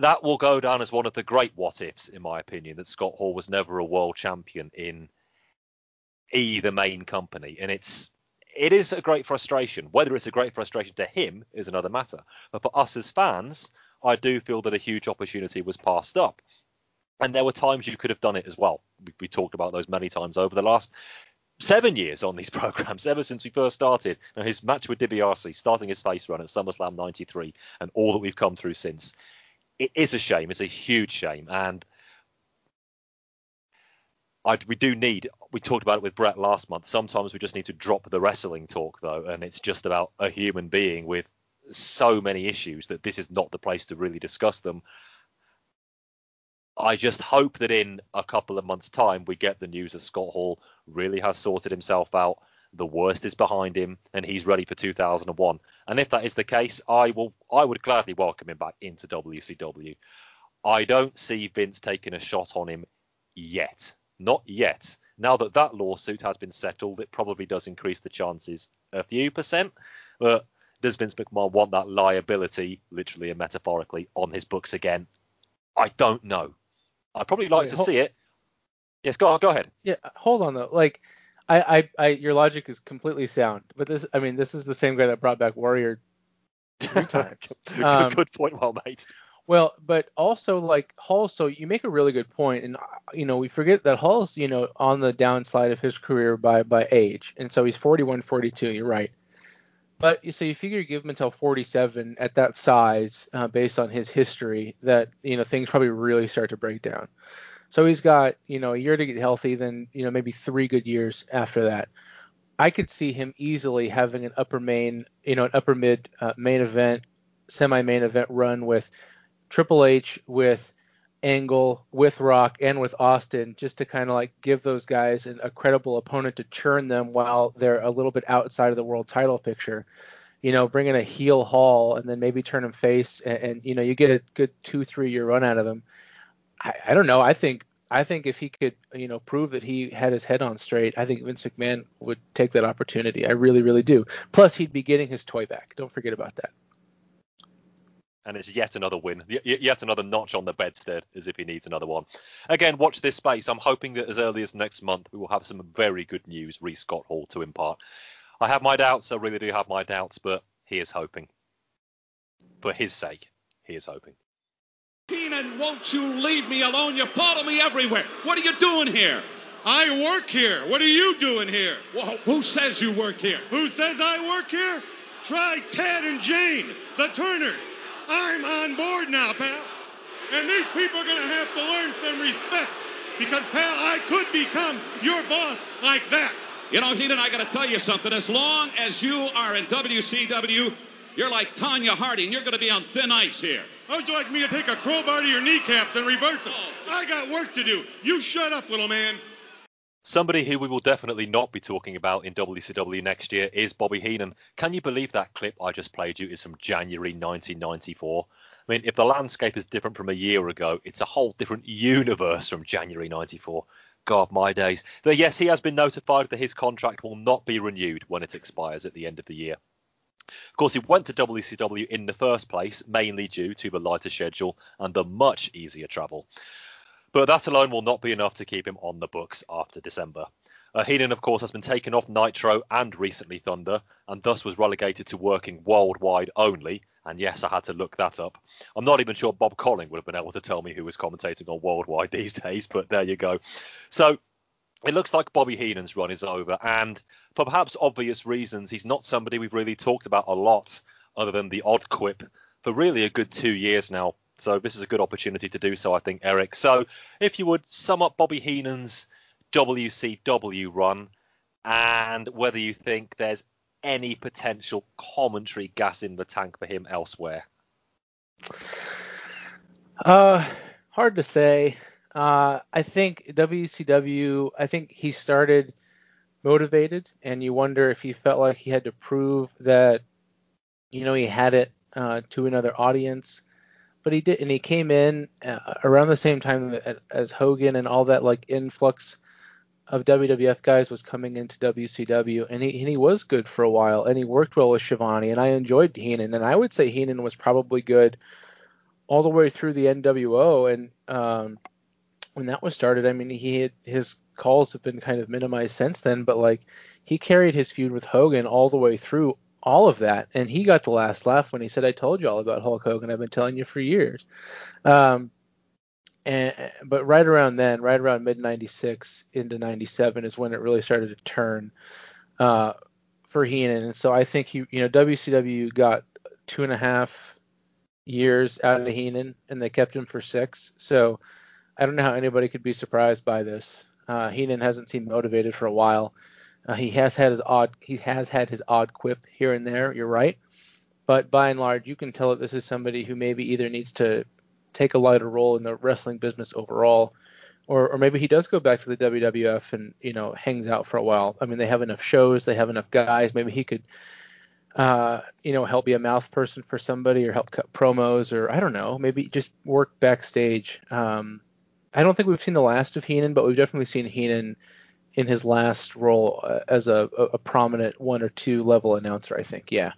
that will go down as one of the great what ifs, in my opinion, that Scott Hall was never a world champion in either main company. And it's it is a great frustration. Whether it's a great frustration to him is another matter. But for us as fans, I do feel that a huge opportunity was passed up. And there were times you could have done it as well. We, we talked about those many times over the last seven years on these programs, ever since we first started. Now, his match with DiBiase, starting his face run at SummerSlam 93, and all that we've come through since. It is a shame. It's a huge shame. And I, we do need, we talked about it with Brett last month. Sometimes we just need to drop the wrestling talk, though, and it's just about a human being with so many issues that this is not the place to really discuss them. I just hope that in a couple of months' time we get the news that Scott Hall really has sorted himself out. The worst is behind him, and he's ready for 2001. And if that is the case, I will. I would gladly welcome him back into WCW. I don't see Vince taking a shot on him yet. Not yet. Now that that lawsuit has been settled, it probably does increase the chances a few percent. But does Vince McMahon want that liability, literally and metaphorically, on his books again? I don't know. I'd probably like Wait, to hold- see it. Yes, go go ahead. Yeah, hold on though. Like, I, I, I, your logic is completely sound, but this, I mean, this is the same guy that brought back Warrior three times. good, Um, good point, well made. Well, but also like Hall, so you make a really good point, and you know we forget that Hall's you know on the downslide of his career by by age, and so he's 41, 42. You're right. But so you figure you give him until 47 at that size, uh, based on his history, that you know things probably really start to break down. So he's got you know a year to get healthy, then you know maybe three good years after that. I could see him easily having an upper main, you know, an upper mid uh, main event, semi main event run with Triple H, with Angle, with Rock, and with Austin, just to kind of like give those guys an, a credible opponent to churn them while they're a little bit outside of the world title picture. You know, bring in a heel Hall and then maybe turn him face, and, and you know you get a good two three year run out of them. I, I don't know. I think I think if he could, you know, prove that he had his head on straight, I think Vince McMahon would take that opportunity. I really, really do. Plus, he'd be getting his toy back. Don't forget about that. And it's yet another win, y- y- yet another notch on the bedstead, as if he needs another one. Again, watch this space. I'm hoping that as early as next month we will have some very good news re Scott Hall to impart. I have my doubts, I really do have my doubts, but he is hoping. For his sake, he is hoping. Heenan, won't you leave me alone? You follow me everywhere. What are you doing here? I work here. What are you doing here? Whoa, who says you work here? Who says I work here? Try Ted and Jane, the Turners. I'm on board now, pal. And these people are going to have to learn some respect. Because, pal, I could become your boss like that. You know, Heenan, I got to tell you something. As long as you are in WCW, you're like Tonya Harding. You're going to be on thin ice here. How would you like me to take a crowbar to your kneecaps and reverse them? Oh. I got work to do. You shut up, little man. Somebody who we will definitely not be talking about in WCW next year is Bobby Heenan. Can you believe that clip I just played you is from January 1994? I mean, if the landscape is different from a year ago, it's a whole different universe from January 94. God, my days. Yes, he has been notified that his contract will not be renewed when it expires at the end of the year. Of course, he went to WCW in the first place, mainly due to the lighter schedule and the much easier travel. But that alone will not be enough to keep him on the books after December. Uh, Heenan, of course, has been taken off Nitro and recently Thunder, and thus was relegated to working worldwide only. And yes, I had to look that up. I'm not even sure Bob Colling would have been able to tell me who was commentating on worldwide these days, but there you go. So it looks like Bobby Heenan's run is over, and for perhaps obvious reasons, he's not somebody we've really talked about a lot, other than the odd quip, for really a good two years now. So this is a good opportunity to do so, I think, Eric. So if you would sum up Bobby Heenan's WCW run and whether you think there's any potential commentary gas in the tank for him elsewhere. Uh, hard to say. Uh, I think WCW. I think he started motivated, and you wonder if he felt like he had to prove that, you know, he had it uh, to another audience. But he did, and he came in uh, around the same time as Hogan and all that like influx of WWF guys was coming into WCW, and he and he was good for a while, and he worked well with Schiavone, and I enjoyed Heenan, and I would say Heenan was probably good all the way through the NWO, and um, when that was started, I mean, he had, his calls have been kind of minimized since then, but like he carried his feud with Hogan all the way through all of that, and he got the last laugh when he said, "I told you all about Hulk Hogan. I've been telling you for years." Um, and but right around then, right around mid '96 into '97 is when it really started to turn uh, for Heenan, and so I think he, you know, WCW got two and a half years out of Heenan, and they kept him for six. So I don't know how anybody could be surprised by this. Uh, Heenan hasn't seemed motivated for a while. Uh, he has had his odd he has had his odd quip here and there. You're right, but by and large, you can tell that this is somebody who maybe either needs to take a lighter role in the wrestling business overall. Or, or maybe he does go back to the WWF and you know hangs out for a while. I mean, they have enough shows, they have enough guys. Maybe he could, uh, you know, help be a mouth person for somebody or help cut promos or I don't know, maybe just work backstage. Um, I don't think we've seen the last of Heenan, but we've definitely seen Heenan in his last role uh, as a, a, prominent one or two level announcer. I think, yeah.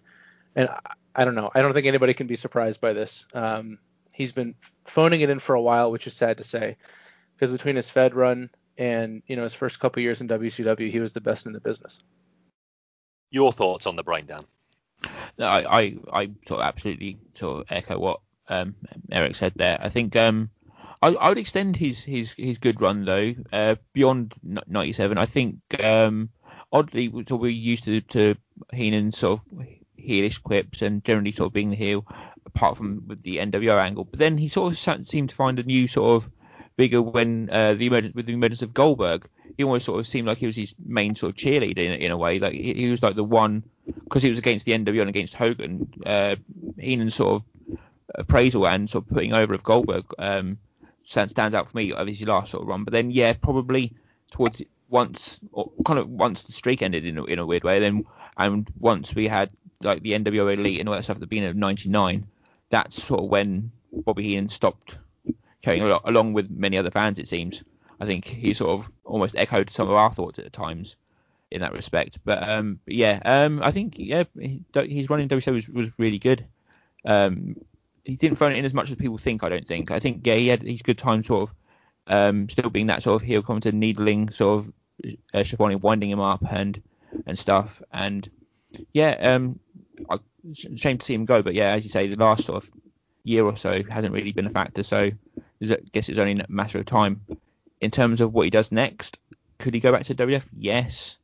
And I, I don't know. I don't think anybody can be surprised by this. Um, he's been phoning it in for a while, which is sad to say because between his Fed run and you know his first couple years in WCW, he was the best in the business. Your thoughts on the brain, Dan? No, I, I, I sort of absolutely sort of echo what um, Eric said there. I think um, I, I would extend his his his good run though uh, beyond '97. I think um, oddly, so we're used to to Heenan sort of heelish quips and generally sort of being the heel, apart from with the NWO angle. But then he sort of seemed to find a new sort of bigger when uh, the emergence with the emergence of Goldberg. He almost sort of seemed like he was his main sort of cheerleader in, in a way. Like he, he was like the one because he was against the NWO and against Hogan. Uh, Heenan's sort of appraisal and sort of putting over of Goldberg um, stands out for me of his last sort of run. But then yeah, probably towards once or kind of once the streak ended in a, in a weird way. Then and once we had like the NWO Elite and all that stuff at the beginning of '99, that's sort of when Bobby Heenan stopped carrying a lot, along with many other fans, it seems. I think he sort of almost echoed some of our thoughts at times in that respect. But, um, yeah, um, I think yeah, he, his running WCW was, was really good. Um, he didn't phone it in as much as people think. I don't think. I think yeah, he had his good time sort of um, still being that sort of heel commentator, needling sort of uh, Schiavone, winding him up and and stuff. And yeah, um, I, shame to see him go. But yeah, as you say, the last sort of year or so hasn't really been a factor. So I guess it's only a matter of time. In terms of what he does next, could he go back to WF? Yes.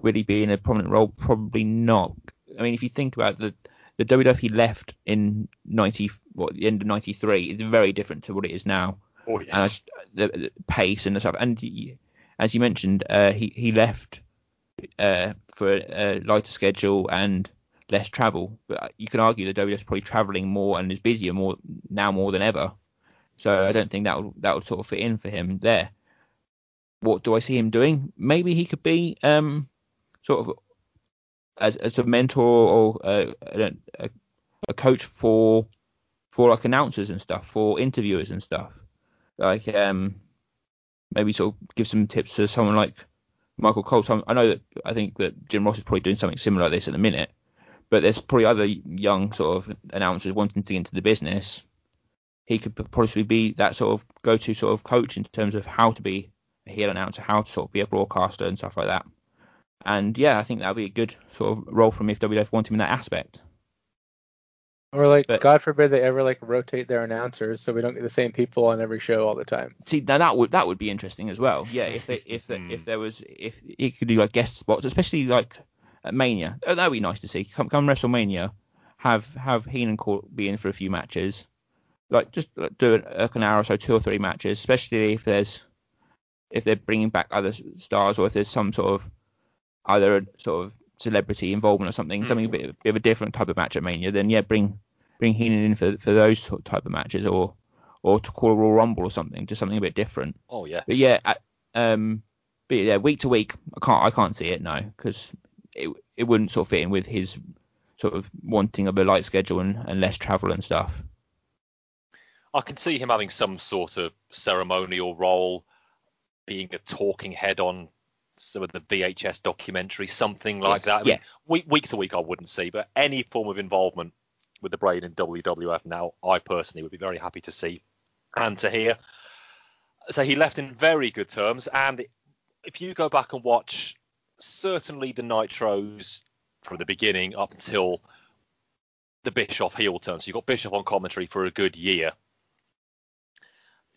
Will he be in a prominent role? Probably not. I mean, if you think about the the WWF he left in 90, what the end of 93, it's very different to what it is now. Oh yes. the, the, pace and the stuff. And he, as you mentioned, uh, he he left uh, for a lighter schedule and less travel. But you can argue the WWF is probably traveling more and is busier more now more than ever. So I don't think that would that would sort of fit in for him there. What do I see him doing? Maybe he could be um, sort of as as a mentor or a, a, a coach for for like announcers and stuff, for interviewers and stuff. Like um, maybe sort of give some tips to someone like Michael Cole. I know that I think that Jim Ross is probably doing something similar like this at the minute, but there's probably other young sort of announcers wanting to get into the business he could possibly be that sort of go-to sort of coach in terms of how to be a heel announcer, how to sort of be a broadcaster and stuff like that. And yeah, I think that would be a good sort of role for me if WWF want him in that aspect. Or like, but, God forbid they ever like rotate their announcers so we don't get the same people on every show all the time. See, now that would that would be interesting as well. Yeah, if they, if they, if hmm. there was if he could do like guest spots, especially like at Mania, oh, that'd be nice to see. Come come WrestleMania, have have Heenan be in for a few matches, like just do like an hour or so, two or three matches, especially if there's if they're bringing back other stars or if there's some sort of either a sort of celebrity involvement or something, mm. something a bit, a bit, of a different type of match at Mania, then yeah, bring bring Heenan in for for those type of matches or or to call a Royal Rumble or something, just something a bit different. Oh yeah. But yeah, um, but yeah, week to week, I can't I can't see it no, because it it wouldn't sort of fit in with his sort of wanting of a light schedule and, and less travel and stuff. I can see him having some sort of ceremonial role, being a talking head on some of the VHS documentary, something like yes, that. I yeah. Mean, week, week to week, I wouldn't see, but any form of involvement with the brain in WWF now, I personally would be very happy to see and to hear. So he left in very good terms, and if you go back and watch certainly the Nitros from the beginning up until the Bischoff heel turn, so you've got Bischoff on commentary for a good year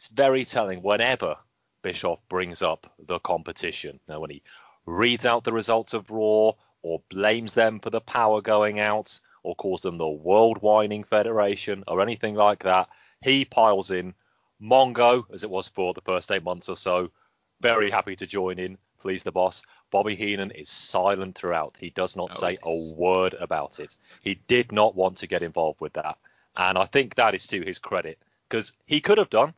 it's very telling whenever Bischoff brings up the competition. Now, when he reads out the results of Raw or blames them for the power going out or calls them the World Whining Federation or anything like that, he piles in Mongo, as it was for the first eight months or so. Very happy to join in, please the boss. Bobby Heenan is silent throughout. He does not oh, say yes. a word about it. He did not want to get involved with that. And I think that is to his credit because he could have done,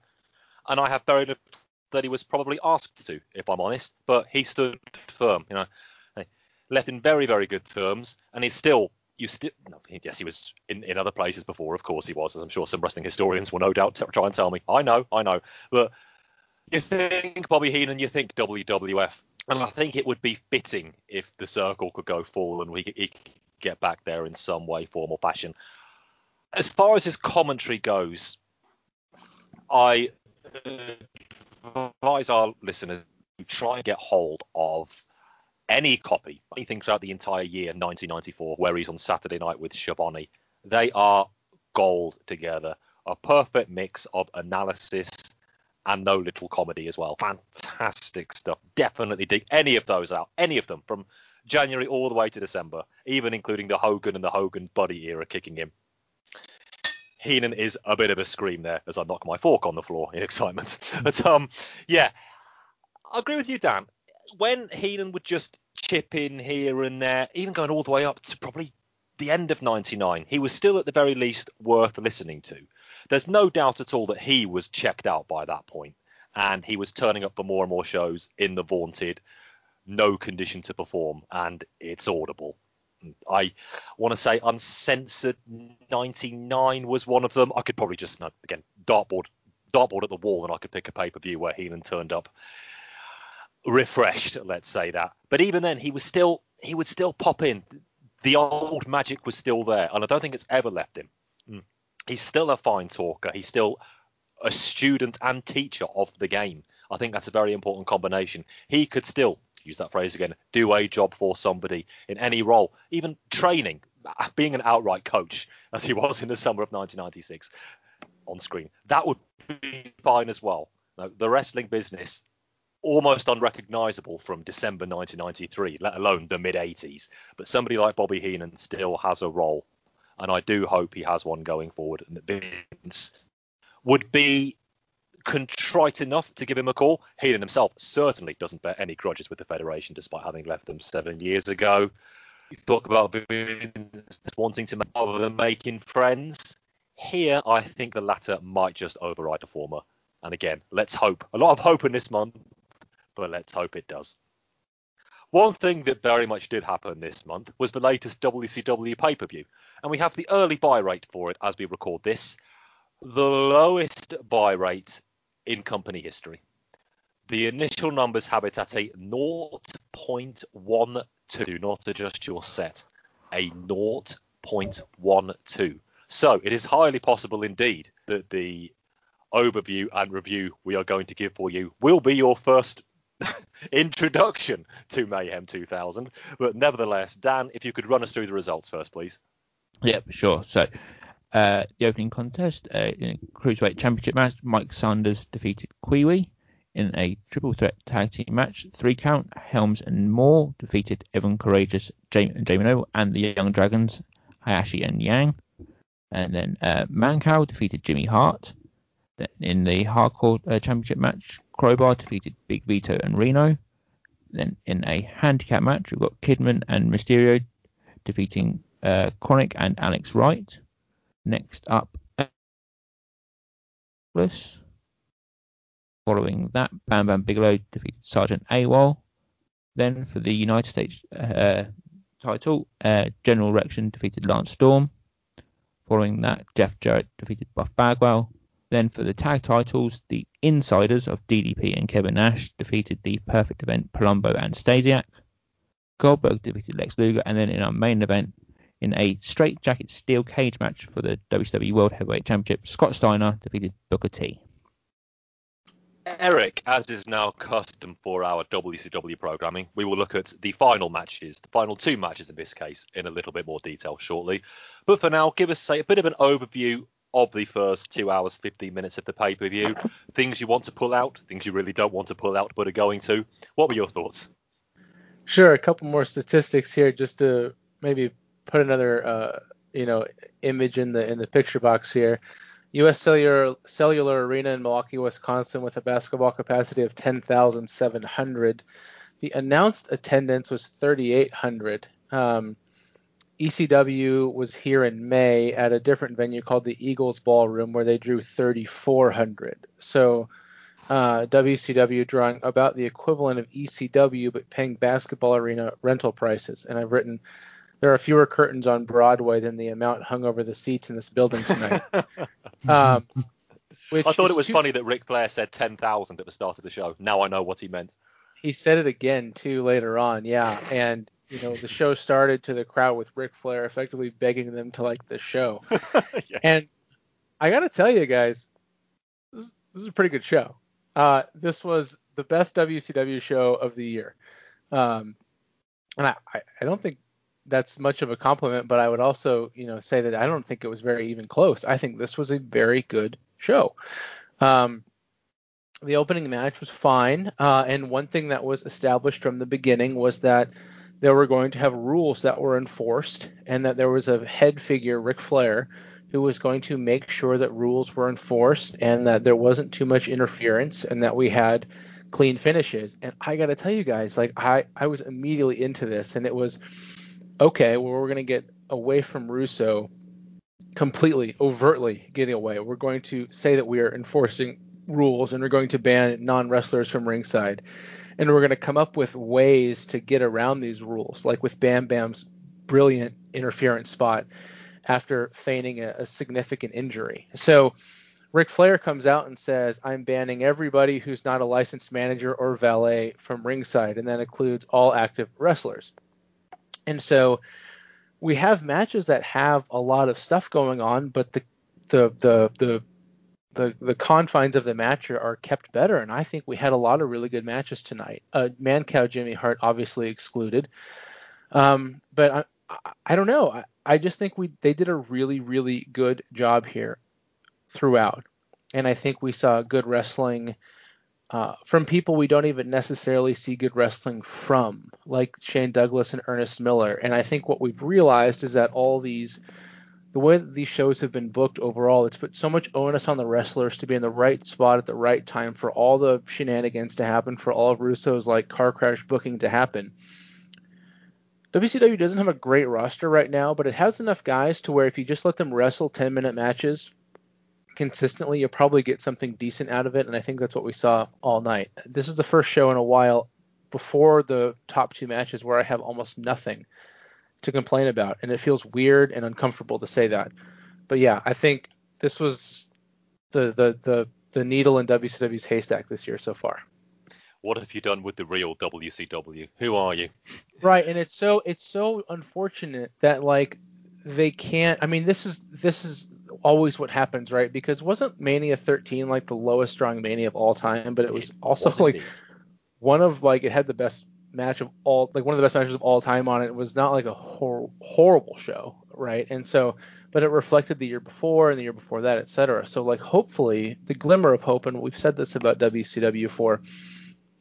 and I have very little that he was probably asked to, if I'm honest. But he stood firm, you know, left in very very good terms, and he's still you still no, yes he was in, in other places before of course he was as i'm sure some wrestling historians will no doubt t- try and tell me. I know i know. But you think bobby heenan you think wwf and i think it would be fitting if the circle could go full and we could, get back there in some way form or fashion. As far as his commentary goes i advise our listeners to try and get hold of any copy, anything throughout the entire year 1994, where he's on Saturday night with Schiavone. They are gold together. A perfect mix of analysis and no little comedy as well. Fantastic stuff. Definitely dig any of those out. Any of them from January all the way to December, even including the Hogan and the Hogan Buddy era kicking in. Heenan is a bit of a scream there as I knock my fork on the floor in excitement. but um, yeah, I agree with you, Dan when Heenan would just chip in here and there, even going all the way up to probably the end of 99, he was still at the very least worth listening to. There's no doubt at all that he was checked out by that point, and he was turning up for more and more shows in the vaunted no condition to perform, and it's audible. I want to say Uncensored 99 was one of them. I could probably just, again, dartboard dartboard at the wall and I could pick a pay per view where Heenan turned up refreshed, let's say that. But even then, he was still he would still pop in. The old magic was still there, and I don't think it's ever left him. Mm. He's still a fine talker. He's still a student and teacher of the game. I think that's a very important combination. He could still use that phrase again, do a job for somebody in any role, even training, being an outright coach as he was in the summer of 1996 on screen. That would be fine as well. Now, the wrestling business almost unrecognizable from December 1993, let alone the mid 80s. But somebody like Bobby Heenan still has a role, and I do hope he has one going forward. And Vince would be contrite enough to give him a call. Heenan himself certainly doesn't bear any grudges with the Federation, despite having left them seven years ago. You talk about wanting to make other than making friends. Here, I think the latter might just override the former. And again, let's hope. A lot of hope in this month, but let's hope it does. One thing that very much did happen this month was the latest WCW pay per view, and we have the early buy rate for it as we record this, the lowest buy rate in company history. The initial numbers have it at a 0.12, not adjust your set, a 0.12. So it is highly possible indeed that the overview and review we are going to give for you will be your first introduction to Mayhem 2000. But nevertheless, Dan, if you could run us through the results first, please. Yep, sure. So, uh, the opening contest uh, in a cruiserweight championship match, Mike Sanders defeated Kwee Wee in a triple threat tag team match. Three count, Helms and Moore defeated Evan Karagias, Jamie, and Jamie Noble, and the Jung Dragons, Hayashi and Yang. And then uh, Mancow defeated Jimmy Hart. Then in the hardcore uh, championship match, Crowbar defeated Big Vito and Reno. Then in a handicap match, we've got Kidman and Mysterio defeating uh, KroniK and Alex Wright. Next up, Following that, Bam Bam Bigelow defeated Sergeant AWOL. Then for the United States uh, title, uh, General Rection defeated Lance Storm. Following that, Jeff Jarrett defeated Buff Bagwell. Then for the tag titles, the insiders of DDP and Kevin Nash defeated the Perfect Event Palumbo and Stasiak. Goldberg defeated Lex Luger, and then in our main event, in a straight jacket steel cage match for the WWE World Heavyweight Championship, Scott Steiner defeated Booker T. Eric, as is now custom for our WCW programming, we will look at the final matches, the final two matches in this case, in a little bit more detail shortly. But for now, give us say a bit of an overview of the first two hours, 15 minutes of the pay per view. things you want to pull out, things you really don't want to pull out but are going to. What were your thoughts? Sure, a couple more statistics here just to maybe put another uh, you know image in the in the picture box here. U.S. Cellular, Cellular Arena in Milwaukee, Wisconsin, with a basketball capacity of 10,700. The announced attendance was 3,800. Um, ECW was here in May at a different venue called the Eagles Ballroom where they drew 3,400. So uh, WCW drawing about the equivalent of ECW but paying basketball arena rental prices. And I've written there are fewer curtains on Broadway than the amount hung over the seats in this building tonight. um, I thought it was too- funny that Ric Flair said 10,000 at the start of the show. Now I know what he meant. He said it again too later on, yeah. And you know the show started to the crowd with Ric Flair effectively begging them to like the show. yeah. And I got to tell you guys, this, this is a pretty good show. Uh, this was the best WCW show of the year. Um, and I, I don't think that's much of a compliment, but I would also, you know, say that I don't think it was very even close. I think this was a very good show. Um, the opening match was fine, uh, and one thing that was established from the beginning was that there were going to have rules that were enforced, and that there was a head figure, Ric Flair, who was going to make sure that rules were enforced and that there wasn't too much interference and that we had clean finishes. And I got to tell you guys, like I I was immediately into this and it was okay, well we're going to get away from Russo completely overtly getting away. We're going to say that we are enforcing rules and we're going to ban non-wrestlers from ringside. And we're going to come up with ways to get around these rules, like with Bam Bam's brilliant interference spot after feigning a, a significant injury. So Ric Flair comes out and says, I'm banning everybody who's not a licensed manager or valet from ringside, and that includes all active wrestlers. And so we have matches that have a lot of stuff going on, but the the the the the, the confines of the match are, kept better, and I think we had a lot of really good matches tonight. Uh, Mancow Jimmy Hart obviously excluded, um, but I, I don't know. I, I just think we they did a really really good job here throughout, and I think we saw good wrestling uh, from people we don't even necessarily see good wrestling from, like Shane Douglas and Ernest Miller. And I think what we've realized is that all these the way that these shows have been booked overall, it's put so much onus on the wrestlers to be in the right spot at the right time for all the shenanigans to happen, for all of Russo's like car crash booking to happen WCW doesn't have a great roster right now, but it has enough guys to where if you just let them wrestle 10 minute matches consistently, you'll probably get something decent out of it. And I think that's what we saw all night. This is the first show in a while before the top two matches where I have almost nothing to complain about. And it feels weird and uncomfortable to say that. But yeah, I think this was the, the, the, the needle in WCW's haystack this year so far what have you done with the real WCW? Who are you? Right, and it's so it's so unfortunate that like they can't. I mean, this is this is always what happens, right? Because wasn't Mania 13 like the lowest drawing Mania of all time? But it was it also like one of like it had the best match of all like one of the best matches of all time on it. It was not like a hor- horrible show, right? And so, but it reflected the year before and the year before that, etc. So like hopefully the glimmer of hope, and we've said this about WCW for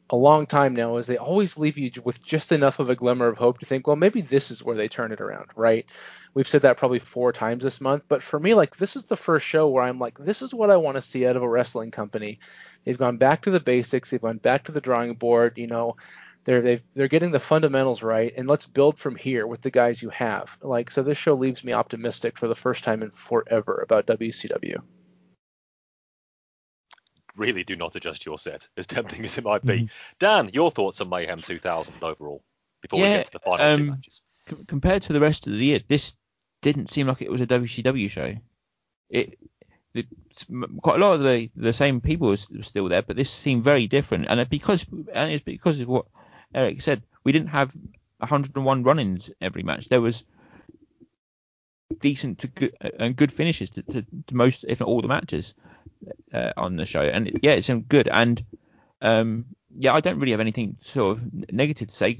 a long time now is they always leave you with just enough of a glimmer of hope to think, well, maybe this is where they turn it around, right? We've said that probably four times this month, but for me, like this is the first show where I'm like, this is what I want to see out of a wrestling company. They've gone back to the basics, they've gone back to the drawing board, you know, they're they they're getting the fundamentals right, and let's build from here with the guys you have. Like so, this show leaves me optimistic for the first time in forever about WCW really do not adjust your set, as tempting as it might be. Mm-hmm. Dan, your thoughts on Mayhem 2000 overall before yeah, we get to the final um, two matches? C- compared to the rest of the year, this didn't seem like it was a WCW show. It, it quite a lot of the the same people were still there, but this seemed very different. And because and it's because of what Eric said, we didn't have 101 run-ins every match. There was decent to good and good finishes to, to, to most, if not all, the matches uh, on the show, and yeah, it's good. And um, yeah, I don't really have anything sort of negative to say.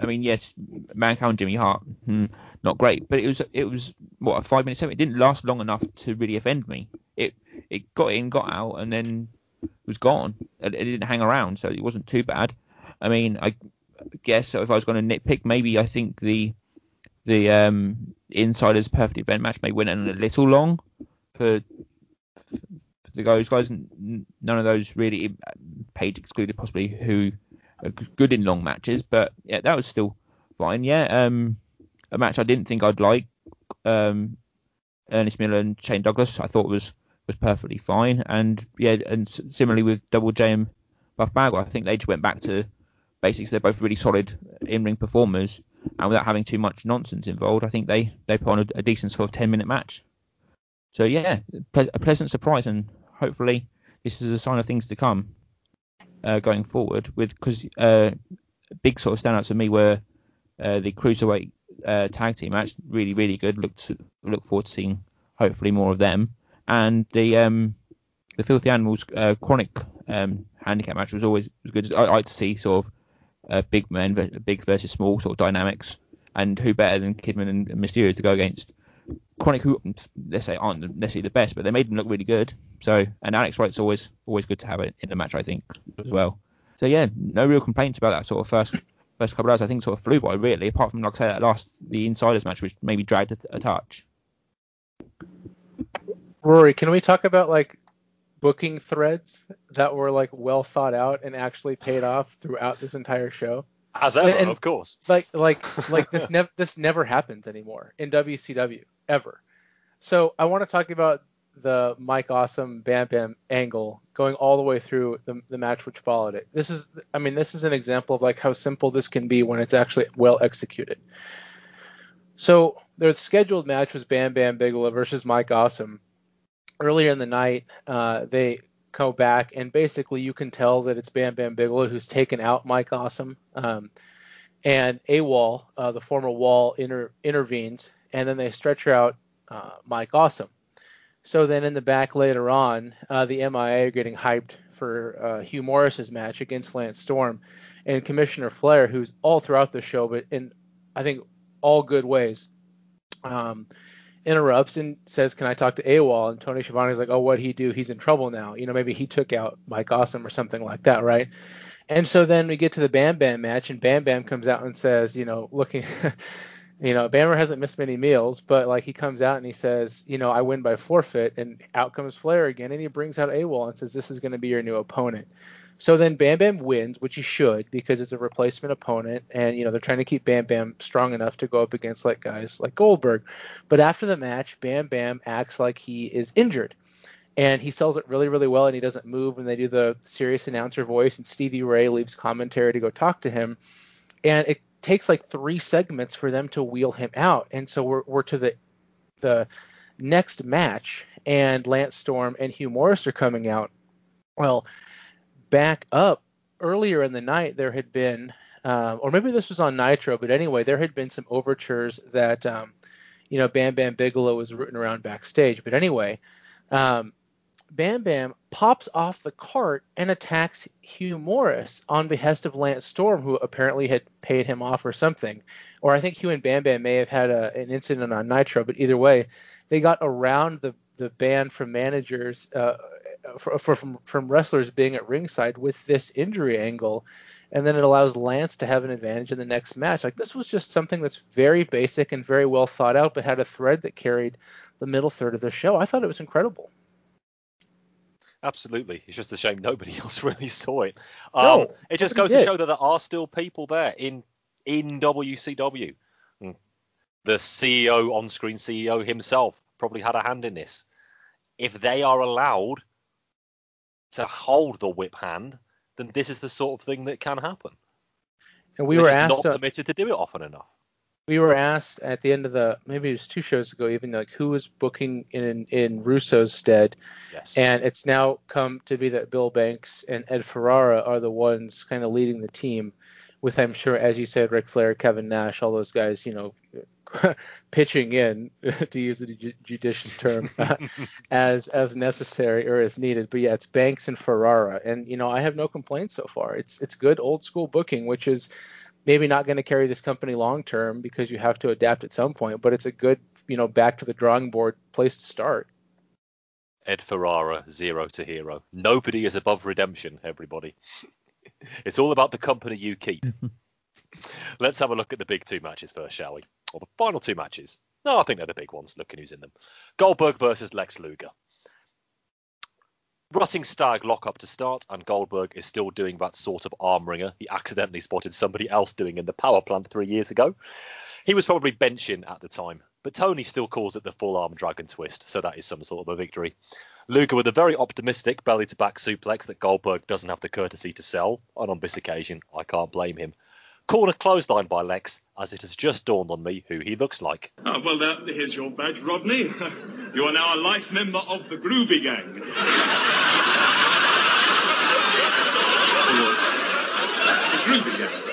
I mean, yes, Mancow and Jimmy Hart, hmm, not great, but it was it was what a five minute segment. It didn't last long enough to really offend me. It it got in, got out, and then was gone. It, it didn't hang around, so it wasn't too bad. I mean, I guess if I was going to nitpick, maybe I think the the um, Insiders Perfect Event match may win a little long for the guys. Guys, none of those really Page excluded, possibly who are good in long matches, but yeah, that was still fine. Yeah, um, a match I didn't think I'd like. Um, Ernest Miller and Shane Douglas, I thought was was perfectly fine. And yeah, and similarly with Double J and Buff Bagwell, I think they just went back to basics. They're both really solid in-ring performers, and without having too much nonsense involved, I think they they put on a, a decent sort of 10-minute match. So yeah, ple- a pleasant surprise, and hopefully this is a sign of things to come uh, going forward. With because uh, big sort of standouts for me were uh, the cruiserweight uh, tag team match, really really good. Look to, look forward to seeing hopefully more of them. And the um, the Filthy Animals uh, KroniK um, handicap match was always was good. I like to see sort of uh, big men, big versus small sort of dynamics, and who better than Kidman and Mysterio to go against KroniK, who let's say aren't necessarily the best, but they made them look really good. So, and Alex Wright's always always good to have it in the match, I think, as well. So yeah, no real complaints about that sort of first first couple of hours. I think sort of flew by really, apart from like I say that last the Insiders match, which maybe dragged a, a touch. Rory, can we talk about like booking threads that were like well thought out and actually paid off throughout this entire show? As ever, And- of course. Like like like this never this never happens anymore in WCW ever. So I want to talk about the Mike Awesome Bam Bam angle going all the way through the, the match which followed it. This is I mean this is an example of like how simple this can be when it's actually well executed. So their scheduled match was Bam Bam Bigelow versus Mike Awesome. Earlier in the night, uh, they go back and basically you can tell that it's Bam Bam Bigelow who's taken out Mike Awesome. Um, and AWOL, uh, the former Wall, inter- intervenes, and then they stretch out uh, Mike Awesome. So then in the back later on, uh, the MIA are getting hyped for uh, Hugh Morris's match against Lance Storm, and Commissioner Flair, who's all throughout the show, but in I think all good ways, um, interrupts and says, "Can I talk to AWOL?" And Tony Schiavone's like, "Oh, what'd he do? He's in trouble now. You know, maybe he took out Mike Awesome or something like that, right?" And so then we get to the Bam Bam match, and Bam Bam comes out and says, you know, looking, you know, Bammer hasn't missed many meals, but like he comes out and he says, you know, I win by forfeit, and out comes Flair again, and he brings out AWOL and says, this is going to be your new opponent. So then Bam Bam wins, which he should because it's a replacement opponent, and you know they're trying to keep Bam Bam strong enough to go up against like guys like Goldberg. But after the match, Bam Bam acts like he is injured and he sells it really, really well, and he doesn't move. And they do the serious announcer voice, and Stevie Ray leaves commentary to go talk to him, and it takes like three segments for them to wheel him out. And so we're we're to the the next match, and Lance Storm and Hugh Morris are coming out. Well, back up earlier in the night, there had been, um, or maybe this was on Nitro, but anyway, there had been some overtures that, um, you know, Bam Bam Bigelow was rooting around backstage. But anyway, um, Bam Bam pops off the cart and attacks Hugh Morris on behest of Lance Storm, who apparently had paid him off or something. Or I think Hugh and Bam Bam may have had a, an incident on Nitro, but either way, they got around the, the ban from managers, uh, for, for, from, from wrestlers being at ringside with this injury angle. And then it allows Lance to have an advantage in the next match. Like this was just something that's very basic and very well thought out, but had a thread that carried the middle third of the show. I thought it was incredible. Absolutely. It's just a shame nobody else really saw it. No, Um, it just goes did. to show that there are still people there in in WCW. Mm. The CEO, on-screen CEO himself, probably had a hand in this. If they are allowed to hold the whip hand, then this is the sort of thing that can happen. And we They're were asked. not uh, permitted to do it often enough. we were asked at the end of the maybe it was two shows ago even like who was booking in in Russo's stead Yes. and it's now come to be that Bill Banks and Ed Ferrara are the ones kind of leading the team with I'm sure as you said Ric Flair Kevin Nash all those guys you know pitching in to use the ju- judicious term as as necessary or as needed but yeah it's Banks and Ferrara and you know I have no complaints so far it's it's good old school booking which is maybe not going to carry this company long term because you have to adapt at some point, but it's a good, you know, back to the drawing board place to start. Ed Ferrara, zero to hero. Nobody is above redemption, everybody. it's all about the company you keep. Mm-hmm. Let's have a look at the big two matches first, shall we? Or the final two matches. No, I think they're the big ones. Looking who's in them. Goldberg versus Lex Luger. Rotting Stag lock up to start, and Goldberg is still doing that sort of arm wringer he accidentally spotted somebody else doing in the power plant three years ago. He was probably benching at the time, but Tony still calls it the full arm dragon twist, so that is some sort of a victory. Luger with a very optimistic belly to back suplex that Goldberg doesn't have the courtesy to sell, and on this occasion, I can't blame him. Corner clothesline by Lex, as it has just dawned on me who he looks like. Oh, well, uh, here's your badge, Rodney. You are now a life member of the Groovy Gang. the Groovy Gang.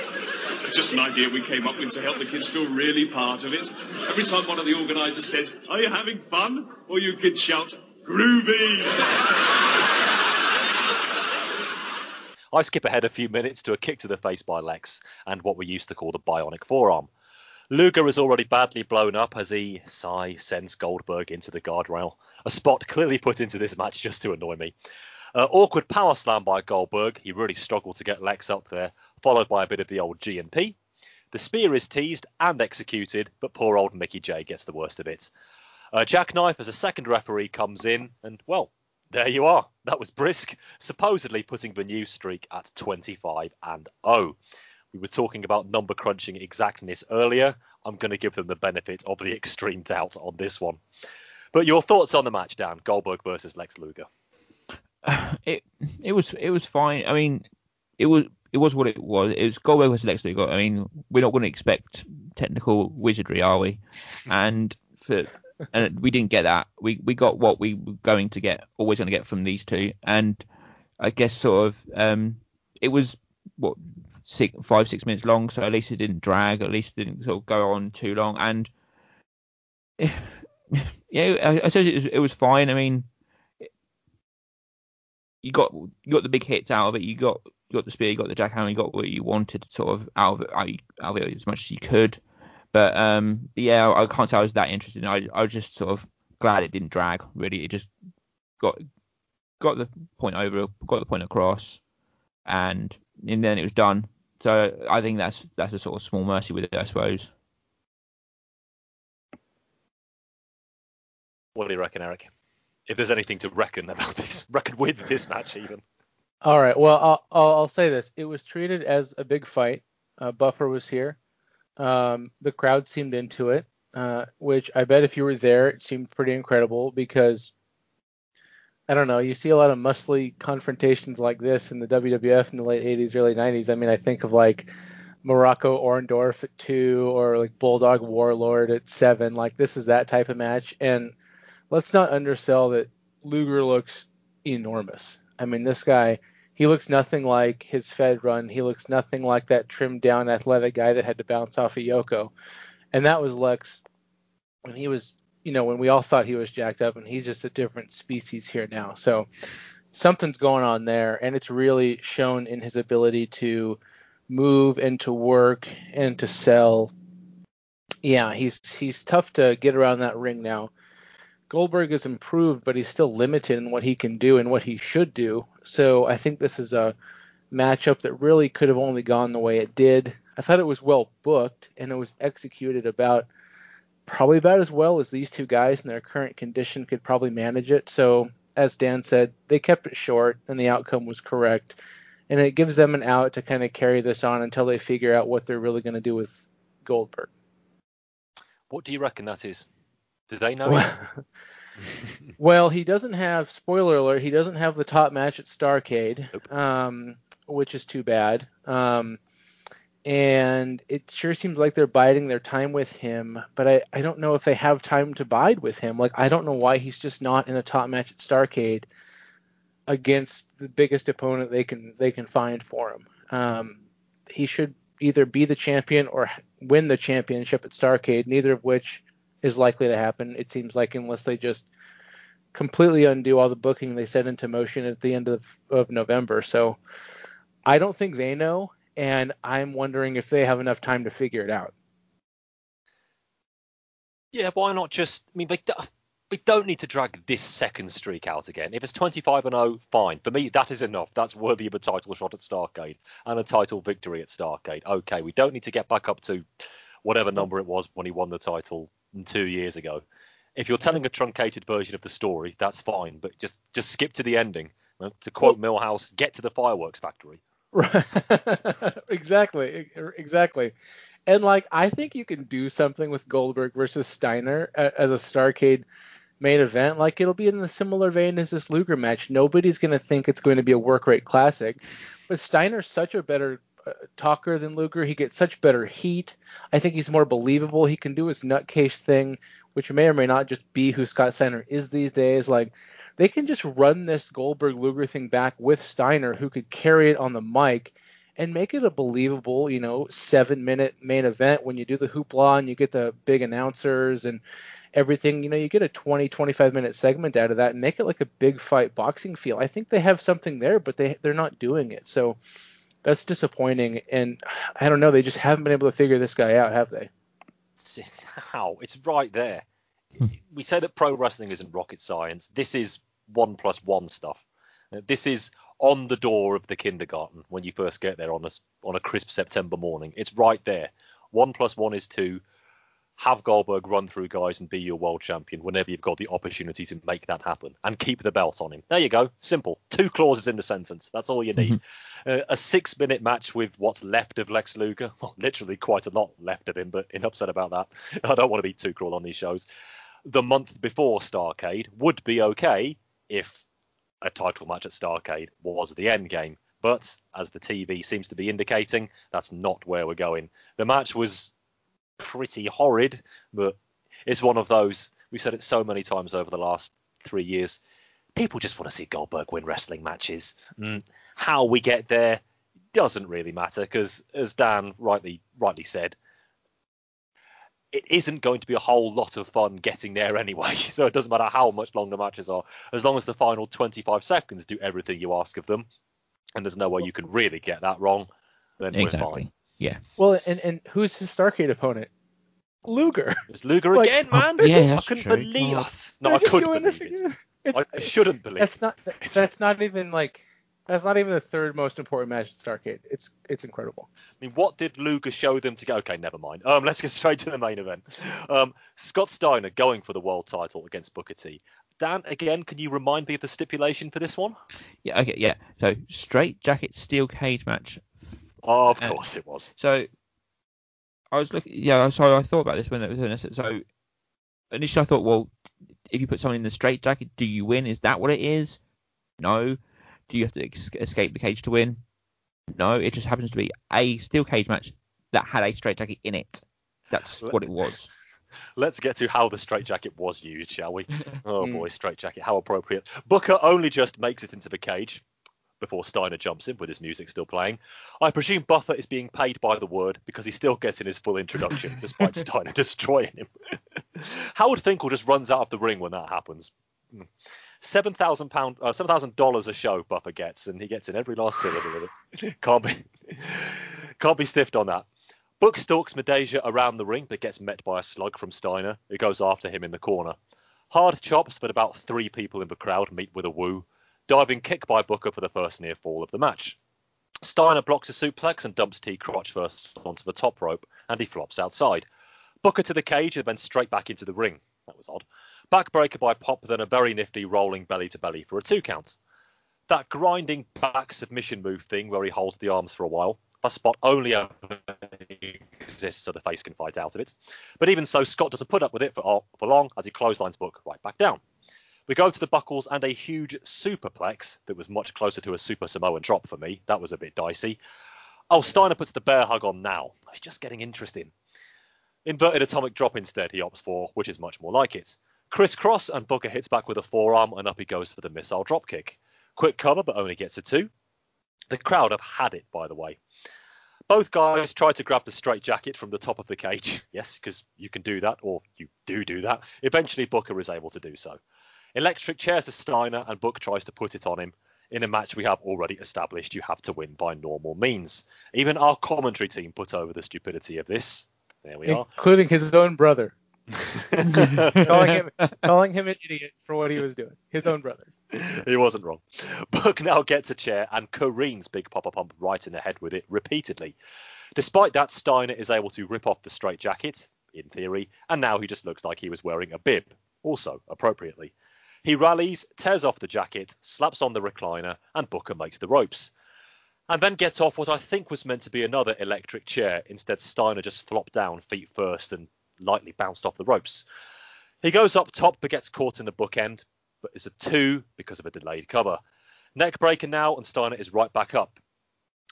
Just an idea we came up with to help the kids feel really part of it. Every time one of the organisers says, Are you having fun? Or you kids shout, Groovy! I skip ahead a few minutes to a kick to the face by Lex and what we used to call the bionic forearm. Luger is already badly blown up as he, sigh, sends Goldberg into the guardrail. A spot clearly put into this match just to annoy me. Uh, awkward power slam by Goldberg. He really struggled to get Lex up there, followed by a bit of the old G and P. The spear is teased and executed, but poor old Mickey Jay gets the worst of it. Uh, Jackknife as a second referee comes in, and well, there you are. That was brisk, supposedly putting the new streak at 25 and 0. We were talking about number crunching exactness earlier. I'm going to give them the benefit of the extreme doubt on this one. But your thoughts on the match, Dan? Goldberg versus Lex Luger. It it was it was fine. I mean, it was it was what it was. It was Goldberg versus Lex Luger. I mean, we're not going to expect technical wizardry, are we? And for and we didn't get that. We we got what we were going to get, always going to get from these two. And I guess sort of um, it was what six, five, six minutes long, so at least it didn't drag, at least it didn't sort of go on too long. And yeah, I, I suppose it was, it was fine. I mean, you got you got the big hits out of it. You got you got the spear, you got the jackhammer, you got what you wanted sort of out of it, out of it as much as you could. But um, yeah, I can't say I was that interested. I I was just sort of glad it didn't drag. Really, it just got got the point over, got the point across, and and then it was done. So I think that's that's a sort of small mercy with it, I suppose. What do you reckon, Eric? If there's anything to reckon about this, reckon with this match even. All right. Well, I'll, I'll, say this: it was treated as a big fight. Uh, Buffer was here. Um, the crowd seemed into it, uh, which I bet if you were there, it seemed pretty incredible because I don't know. You see a lot of muscly confrontations like this in the WWF in the late 80s, early 90s. I mean, I think of like Muraco Orndorff at two or like Bulldog Warlord at seven. Like this is that type of match. And let's not undersell that Luger looks enormous. I mean, this guy, he looks nothing like his Fed run. He looks nothing like that trimmed down athletic guy that had to bounce off of Yoko. And that was Lex when he was you know, when we all thought he was jacked up, and he's just a different species here now. So something's going on there, and it's really shown in his ability to move and to work and to sell. Yeah, he's he's tough to get around that ring now. Goldberg has improved, but he's still limited in what he can do and what he should do. So I think this is a matchup that really could have only gone the way it did. I thought it was well booked and it was executed about probably about as well as these two guys in their current condition could probably manage it. So, as Dan said, they kept it short and the outcome was correct. And it gives them an out to kind of carry this on until they figure out what they're really going to do with Goldberg. What do you reckon that is? Do they know? well, he doesn't have, spoiler alert, he doesn't have the top match at Starcade, nope. um, which is too bad. Um, and it sure seems like they're biding their time with him but I, I don't know if they have time to bide with him like i don't know why he's just not in a top match at starcade against the biggest opponent they can they can find for him um, he should either be the champion or win the championship at starcade neither of which is likely to happen it seems like unless they just completely undo all the booking they set into motion at the end of, of november so i don't think they know and I'm wondering if they have enough time to figure it out. Yeah, why not just? I mean, they, we don't need to drag this second streak out again. If it's 25 and 0, fine. For me, that is enough. That's worthy of a title shot at Starcade and a title victory at Starcade. Okay, we don't need to get back up to whatever number it was when he won the title two years ago. If you're telling a truncated version of the story, that's fine, but just just skip to the ending. To quote Milhouse, get to the fireworks factory. Right. exactly, exactly. And like, I think you can do something with Goldberg versus Steiner as a Starcade main event. Like, it'll be in a similar vein as this Luger match. Nobody's gonna think it's going to be a work rate classic, but Steiner's such a better uh, Uh, talker than Luger. He gets such better heat. I think he's more believable. He can do his nutcase thing, which may or may not just be who Scott Steiner is these days. Like they can just run this Goldberg Luger thing back with Steiner, who could carry it on the mic and make it a believable, you know, seven minute main event when you do the hoopla and you get the big announcers and everything. You know, you get a 20, 25 minute segment out of that and make it like a big fight boxing feel. I think they have something there, but they they're not doing it. So that's disappointing. And I don't know, they just haven't been able to figure this guy out, have they? How? It's right there. Hmm. we say that pro wrestling isn't rocket science. This is one plus one stuff. This is on the door of the kindergarten when you first get there on a on a crisp September morning. It's right there. One plus one is two have Goldberg run through guys and be your world champion whenever you've got the opportunity to make that happen and keep the belt on him. There you go. Simple. Two clauses in the sentence. That's all you need. Mm-hmm. Uh, a six minute match with what's left of Lex Luger. Well, literally quite a lot left of him, but in upset about that. I don't want to be too cruel on these shows. The month before Starcade would be okay if a title match at Starcade was the end game. But as the TV seems to be indicating, that's not where we're going. The match was pretty horrid, but it's one of those. We've said it so many times over the last three years. People just want to see Goldberg win wrestling matches. Mm, how we get there doesn't really matter because, as Dan rightly rightly said, it isn't going to be a whole lot of fun getting there anyway. So it doesn't matter how much long the matches are, as long as the final 25 seconds do everything you ask of them, and there's no way you can really get that wrong. Then exactly. we're fine. Yeah. Well, and and who's his Starcade opponent? Luger. It's Luger like, again, man. Yeah, I couldn't true. believe. Oh, no, I couldn't believe it. I shouldn't believe. It. That's not. That's not even like. That's not even the third most important match at Starcade. It's it's incredible. I mean, what did Luger show them to go? Okay, never mind. Um, let's get straight to the main event. Um, Scott Steiner going for the world title against Booker T. Dan, again, can you remind me of the stipulation for this one? Yeah, okay, yeah. So straight jacket steel cage match Oh, of uh, course it was. So I was looking, yeah. So I thought about this when it was doing this. So initially I thought, well, if you put someone in the straight jacket, do you win? Is that what it is? No. Do you have to ex- escape the cage to win? No. It just happens to be a steel cage match that had a straight jacket in it. That's what it was. Let's get to how the straight jacket was used, shall we? Oh hmm. boy, straight jacket, how appropriate. Booker only just makes it into the cage before Steiner jumps in with his music still playing. I presume Buffer is being paid by the word because he still gets in his full introduction despite Steiner destroying him. Howard Finkel just runs out of the ring when that happens. Seven thousand pound, uh, seven thousand dollars a show Buffer gets, and he gets in every last syllable of it. Can't be, can't be stiffed on that. Book stalks Midajah around the ring, but gets met by a slug from Steiner, who goes after him in the corner. Hard chops, but about three people in the crowd meet with a woo diving kick by Booker for the first near fall of the match. Steiner blocks a suplex and dumps T crotch first onto the top rope, and he flops outside. Booker to the cage and then straight back into the ring. That was odd. Backbreaker by Pop, then a very nifty rolling belly to belly for a two count. That grinding back submission move thing where he holds the arms for a while. A spot only exists so the face can fight out of it. But even so, Scott doesn't put up with it for, for long as he clotheslines Book right back down. We go to the buckles and a huge superplex that was much closer to a super Samoan drop for me. That was a bit dicey. Oh, Steiner puts the bear hug on now. It's just getting interesting. Inverted atomic drop instead he opts for, which is much more like it. Crisscross and Booker hits back with a forearm and up he goes for the missile drop kick. Quick cover but only gets a two. The crowd have had it, by the way. Both guys try to grab the straight jacket from the top of the cage. Yes, because you can do that, or you do do that. Eventually, Booker is able to do so. Electric chairs to Steiner, and Book tries to put it on him. In a match we have already established, you have to win by normal means. Even our commentary team put over the stupidity of this. There we are. Including his own brother. calling him calling him an idiot for what he was doing. His own brother. He wasn't wrong. Book now gets a chair and careens Big Poppa Pump right in the head with it repeatedly. Despite that, Steiner is able to rip off the straight jacket, in theory, and now he just looks like he was wearing a bib, also appropriately. He rallies, tears off the jacket, slaps on the recliner, and Booker makes the ropes. And then gets off what I think was meant to be another electric chair. Instead, Steiner just flopped down feet first and lightly bounced off the ropes. He goes up top but gets caught in the bookend, but is a two because of a delayed cover. Neck breaker now, and Steiner is right back up.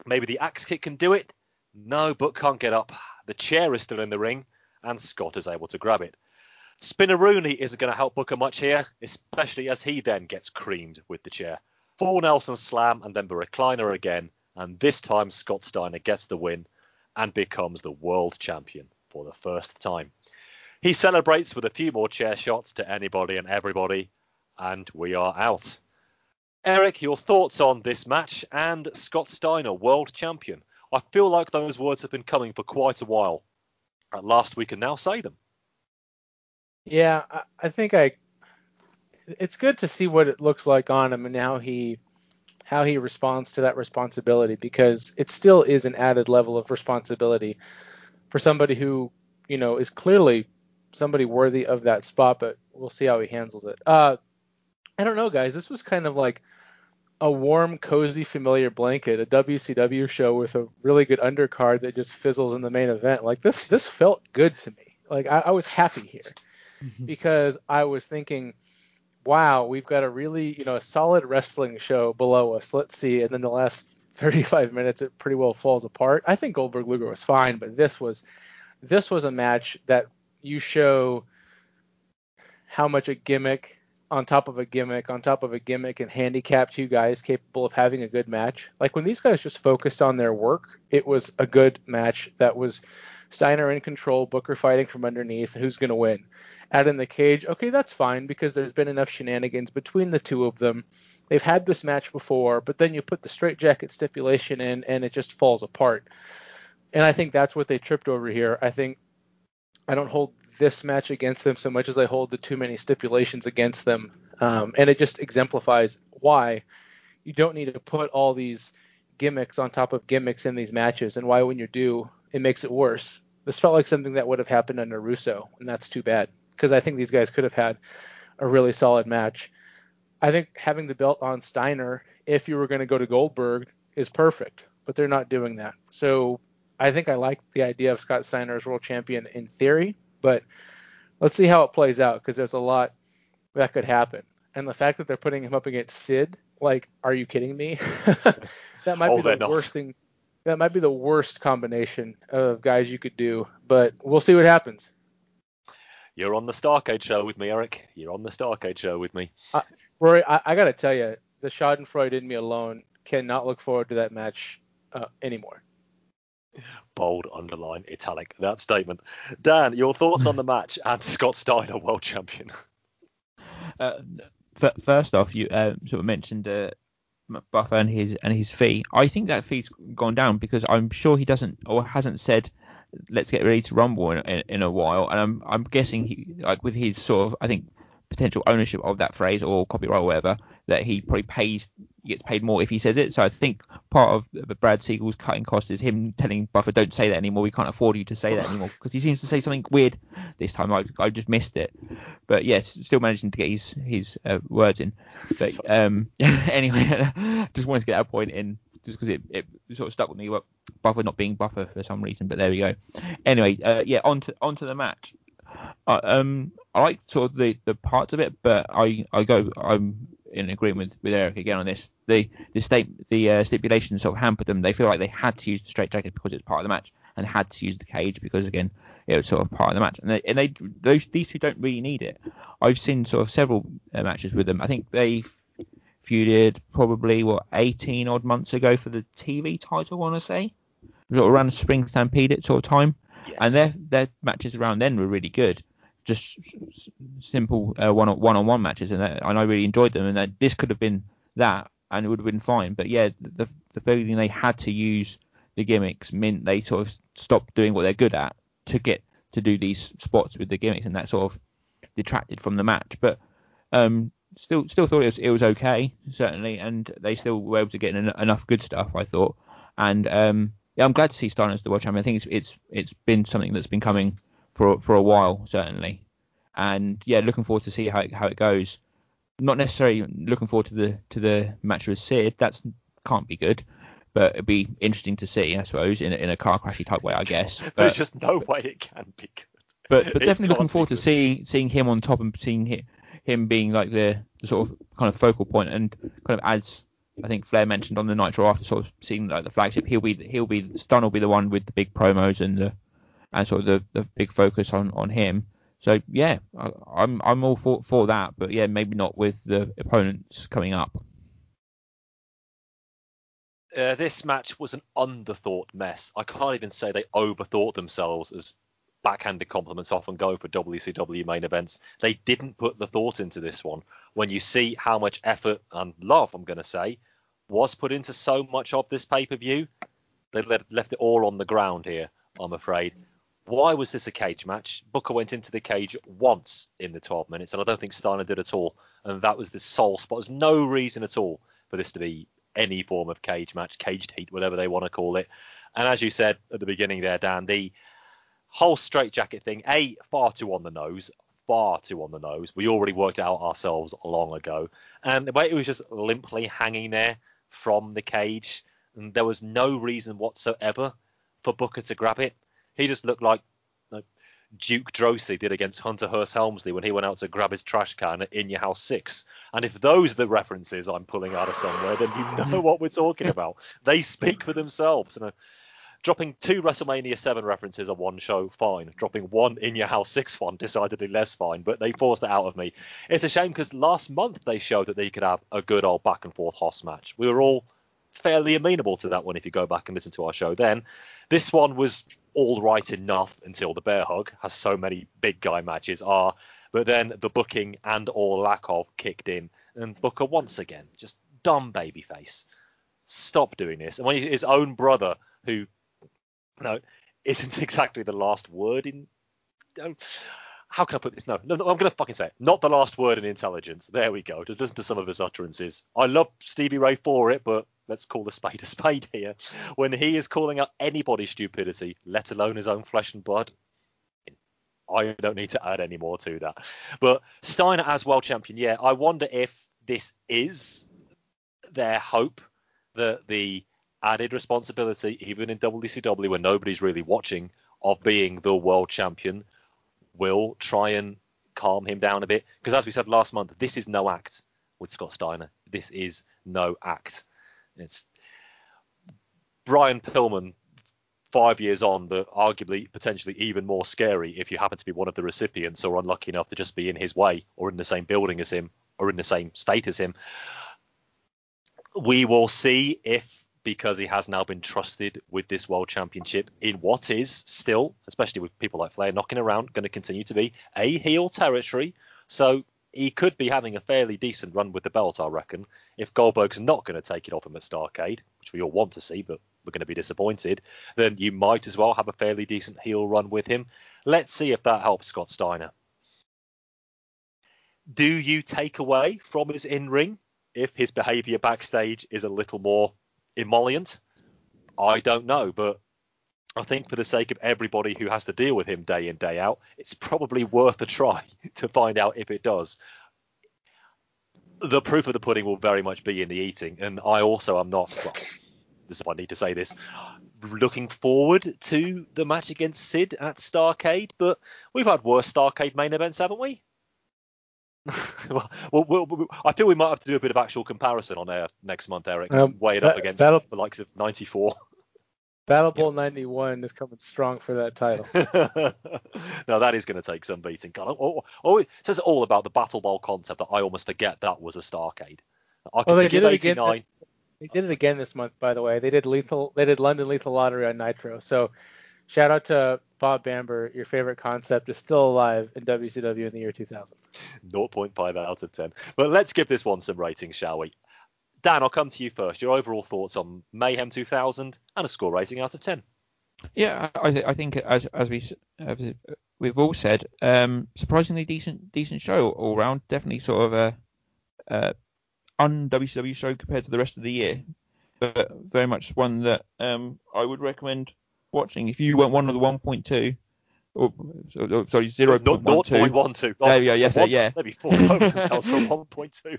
Maybe the axe kick can do it? No, Book can't get up. The chair is still in the ring, and Scott is able to grab it. Spinaroonie isn't going to help Booker much here, especially as he then gets creamed with the chair. Full Nelson slam and then the recliner again, and this time Scott Steiner gets the win and becomes the world champion for the first time. He celebrates with a few more chair shots to anybody and everybody, and we are out. Eric, your thoughts on this match and Scott Steiner, world champion? I feel like those words have been coming for quite a while. At last, we can now say them. Yeah, I, I think I. It's good to see what it looks like on him and how he how he responds to that responsibility because it still is an added level of responsibility for somebody who you know is clearly somebody worthy of that spot, but we'll see how he handles it. Uh, I don't know, guys. This was kind of like a warm, cozy, familiar blanket, a WCW show with a really good undercard that just fizzles in the main event. Like this, this felt good to me. Like I, I was happy here mm-hmm. because I was thinking, wow, we've got a really, you know, a solid wrestling show below us. Let's see. And then the last 35 minutes, it pretty well falls apart. I think Goldberg Luger was fine, but this was, this was a match that you show how much a gimmick on top of a gimmick on top of a gimmick and handicap two guys capable of having a good match. Like when these guys just focused on their work, it was a good match that was Steiner in control, Booker fighting from underneath, who's going to win. Out in the cage, okay, that's fine because there's been enough shenanigans between the two of them. They've had this match before, but then you put the straitjacket stipulation in and it just falls apart. And I think that's what they tripped over here. I think I don't hold this match against them so much as I hold the too many stipulations against them. Um, and it just exemplifies why you don't need to put all these gimmicks on top of gimmicks in these matches, and why when you do, it makes it worse. This felt like something that would have happened under Russo, and that's too bad because I think these guys could have had a really solid match. I think having the belt on Steiner, if you were going to go to Goldberg, is perfect, but they're not doing that. So I think I like the idea of Scott Steiner as world champion in theory, but let's see how it plays out because there's a lot that could happen. And the fact that they're putting him up against Sid, like, are you kidding me? that might oh, be the not. worst thing. That might be the worst combination of guys you could do, but we'll see what happens. You're on the Starcade show with me, Eric. You're on the Starcade show with me. Uh, Rory, I, I got to tell you, the Schadenfreude in me alone cannot look forward to that match uh, anymore bold, underline, italic that statement. Dan, your thoughts on the match and Scott Steiner, world champion? Uh, f- first off, you uh, sort of mentioned uh, Buffer and his and his fee. I think that fee's gone down because I'm sure he doesn't or hasn't said let's get ready to rumble in, in, in a while, and I'm I'm guessing he like with his sort of I think potential ownership of that phrase or copyright or whatever, that he probably pays gets paid more if he says it. So I think part of Brad Siegel's cutting cost is him telling Buffer, "Don't say that anymore. We can't afford you to say that anymore," because he seems to say something weird this time. I I just missed it, but yes, still managing to get his his uh, words in. But um, anyway, just wanted to get that point in just because it, it sort of stuck with me. What Buffer not being Buffer for some reason, but there we go. Anyway, uh, yeah, on to on to the match. Uh, um, I like sort of the, the parts of it, but I, I go I'm in agreement with, Eric again on this. The the state the uh, stipulations sort of hampered them. They feel like they had to use the straitjacket because it's part of the match, and had to use the cage because again it was sort of part of the match. And they, and they those these two don't really need it. I've seen sort of several uh, matches with them. I think they feuded probably what 18 odd months ago for the TV title. I want to say sort of around the Spring Stampede at sort of time. Yes. And their their matches around then were really good just simple uh, one on one matches, and, and I really enjoyed them. And this could have been that, and it would have been fine. But yeah, the the feeling they had to use the gimmicks meant they sort of stopped doing what they're good at to get to do these spots with the gimmicks, and that sort of detracted from the match. But um, still still thought it was it was okay certainly, and they still were able to get en- enough good stuff. I thought, and um, yeah, I'm glad to see Steiner as the world champion. I think it's it's it's been something that's been coming for for a while certainly, and yeah, looking forward to see how it, how it goes. not necessarily looking forward to the to the match with Sid. That's can't be good, but it'd be interesting to see, I suppose, in a, in a car crashy type way, I guess. But, There's just no way it can be good. but, but definitely looking forward to seeing seeing him on top and seeing him, him being like the, the sort of kind of focal point and kind of as I think Flair mentioned on the Nitro after sort of seeing like the flagship, he'll be he'll be Stun will be the one with the big promos and the and sort of the, the big focus on, on him. So yeah, I, I'm I'm all for for that, but yeah, maybe not with the opponents coming up. Uh, this match was an underthought mess. I can't even say they overthought themselves as backhanded compliments often go for WCW main events. They didn't put the thought into this one. When you see how much effort and love, I'm going to say, was put into so much of this pay per view, they left it all on the ground here, I'm afraid. Why was this a cage match? Booker went into the cage once in the 12 minutes, and I don't think Steiner did at all. And that was the sole spot. There's no reason at all for this to be any form of cage match, caged heat, whatever they want to call it. And as you said at the beginning there, Dan, the whole straight jacket thing, A, far too on the nose, far too on the nose. We already worked out ourselves long ago. And the way it was just limply hanging there from the cage, and there was no reason whatsoever for Booker to grab it. He just looked like like Duke Droese did against Hunter Hearst Helmsley when he went out to grab his trash can at In Your House 6. And if those are the references I'm pulling out of somewhere, then you know what we're talking about. They speak for themselves. And, uh, dropping two WrestleMania 7 references on one show, fine. Dropping one In Your House 6 one, decidedly less fine. But they forced it out of me. It's a shame because last month they showed that they could have a good old back and forth Hoss match. We were all fairly amenable to that one if you go back and listen to our show then. This one was all right enough until the bear hug, as so many big guy matches are. But then the booking and or lack of kicked in, and Booker once again just dumb babyface. Stop doing this. And when his own brother, who you know isn't exactly the last word in. oh, How can I put this? No, no, no I'm going to fucking say it. Not the last word in intelligence. There we go. Just listen to some of his utterances. I love Stevie Ray for it, but let's call the spade a spade here. When he is calling out anybody's stupidity, let alone his own flesh and blood, I don't need to add any more to that. But Steiner as world champion, yeah, I wonder if this is their hope that the added responsibility, even in WCW when nobody's really watching, of being the world champion will try and calm him down a bit. Because as we said last month, this is no act with Scott Steiner. This is no act. It's Brian Pillman five years on, but arguably potentially even more scary if you happen to be one of the recipients or unlucky enough to just be in his way or in the same building as him or in the same state as him. We will see if, because he has now been trusted with this world championship in what is still, especially with people like Flair knocking around, going to continue to be a heel territory. So he could be having a fairly decent run with the belt, I reckon. If Goldberg's not going to take it off him at Starcade, which we all want to see, but we're going to be disappointed, then you might as well have a fairly decent heel run with him. Let's see if that helps Scott Steiner. Do you take away from his in ring if his behaviour backstage is a little more emollient? I don't know, but I think for the sake of everybody who has to deal with him day in, day out, it's probably worth a try to find out if it does. The proof of the pudding will very much be in the eating, and I also am not. Well, this I need to say this. Looking forward to the match against Sid at Starcade, but we've had worse Starcade main events, haven't we? well, well, well, I feel we might have to do a bit of actual comparison on air next month, Eric. Um, weigh it up against that'll- the likes of '94. Battle Bowl 91 is coming strong for that title. no, that is going to take some beating. God, oh, oh, it says all about the Battle Bowl concept that I almost forget that was a Starcade. I Oh, they did it again 89. They did it again this month, by the way. They did lethal. They did London Lethal Lottery on Nitro. So, shout out to Bob Bamber. Your favorite concept is still alive in WCW in the year 2000. 0.5 out of 10. But let's give this one some ratings, shall we? Dan, I'll come to you first. Your overall thoughts on Mayhem 2000 and a score rating out of 10. Yeah, I, I think as as we as we've all said, um, surprisingly decent decent show all round. Definitely sort of a, a un WCW show compared to the rest of the year, but very much one that um, I would recommend watching if you weren't one of the 1.2 Oh, so- oh, sorry, zero Not point one two. 0.12. There we go, yes, One- yeah. Maybe four themselves for 1.2.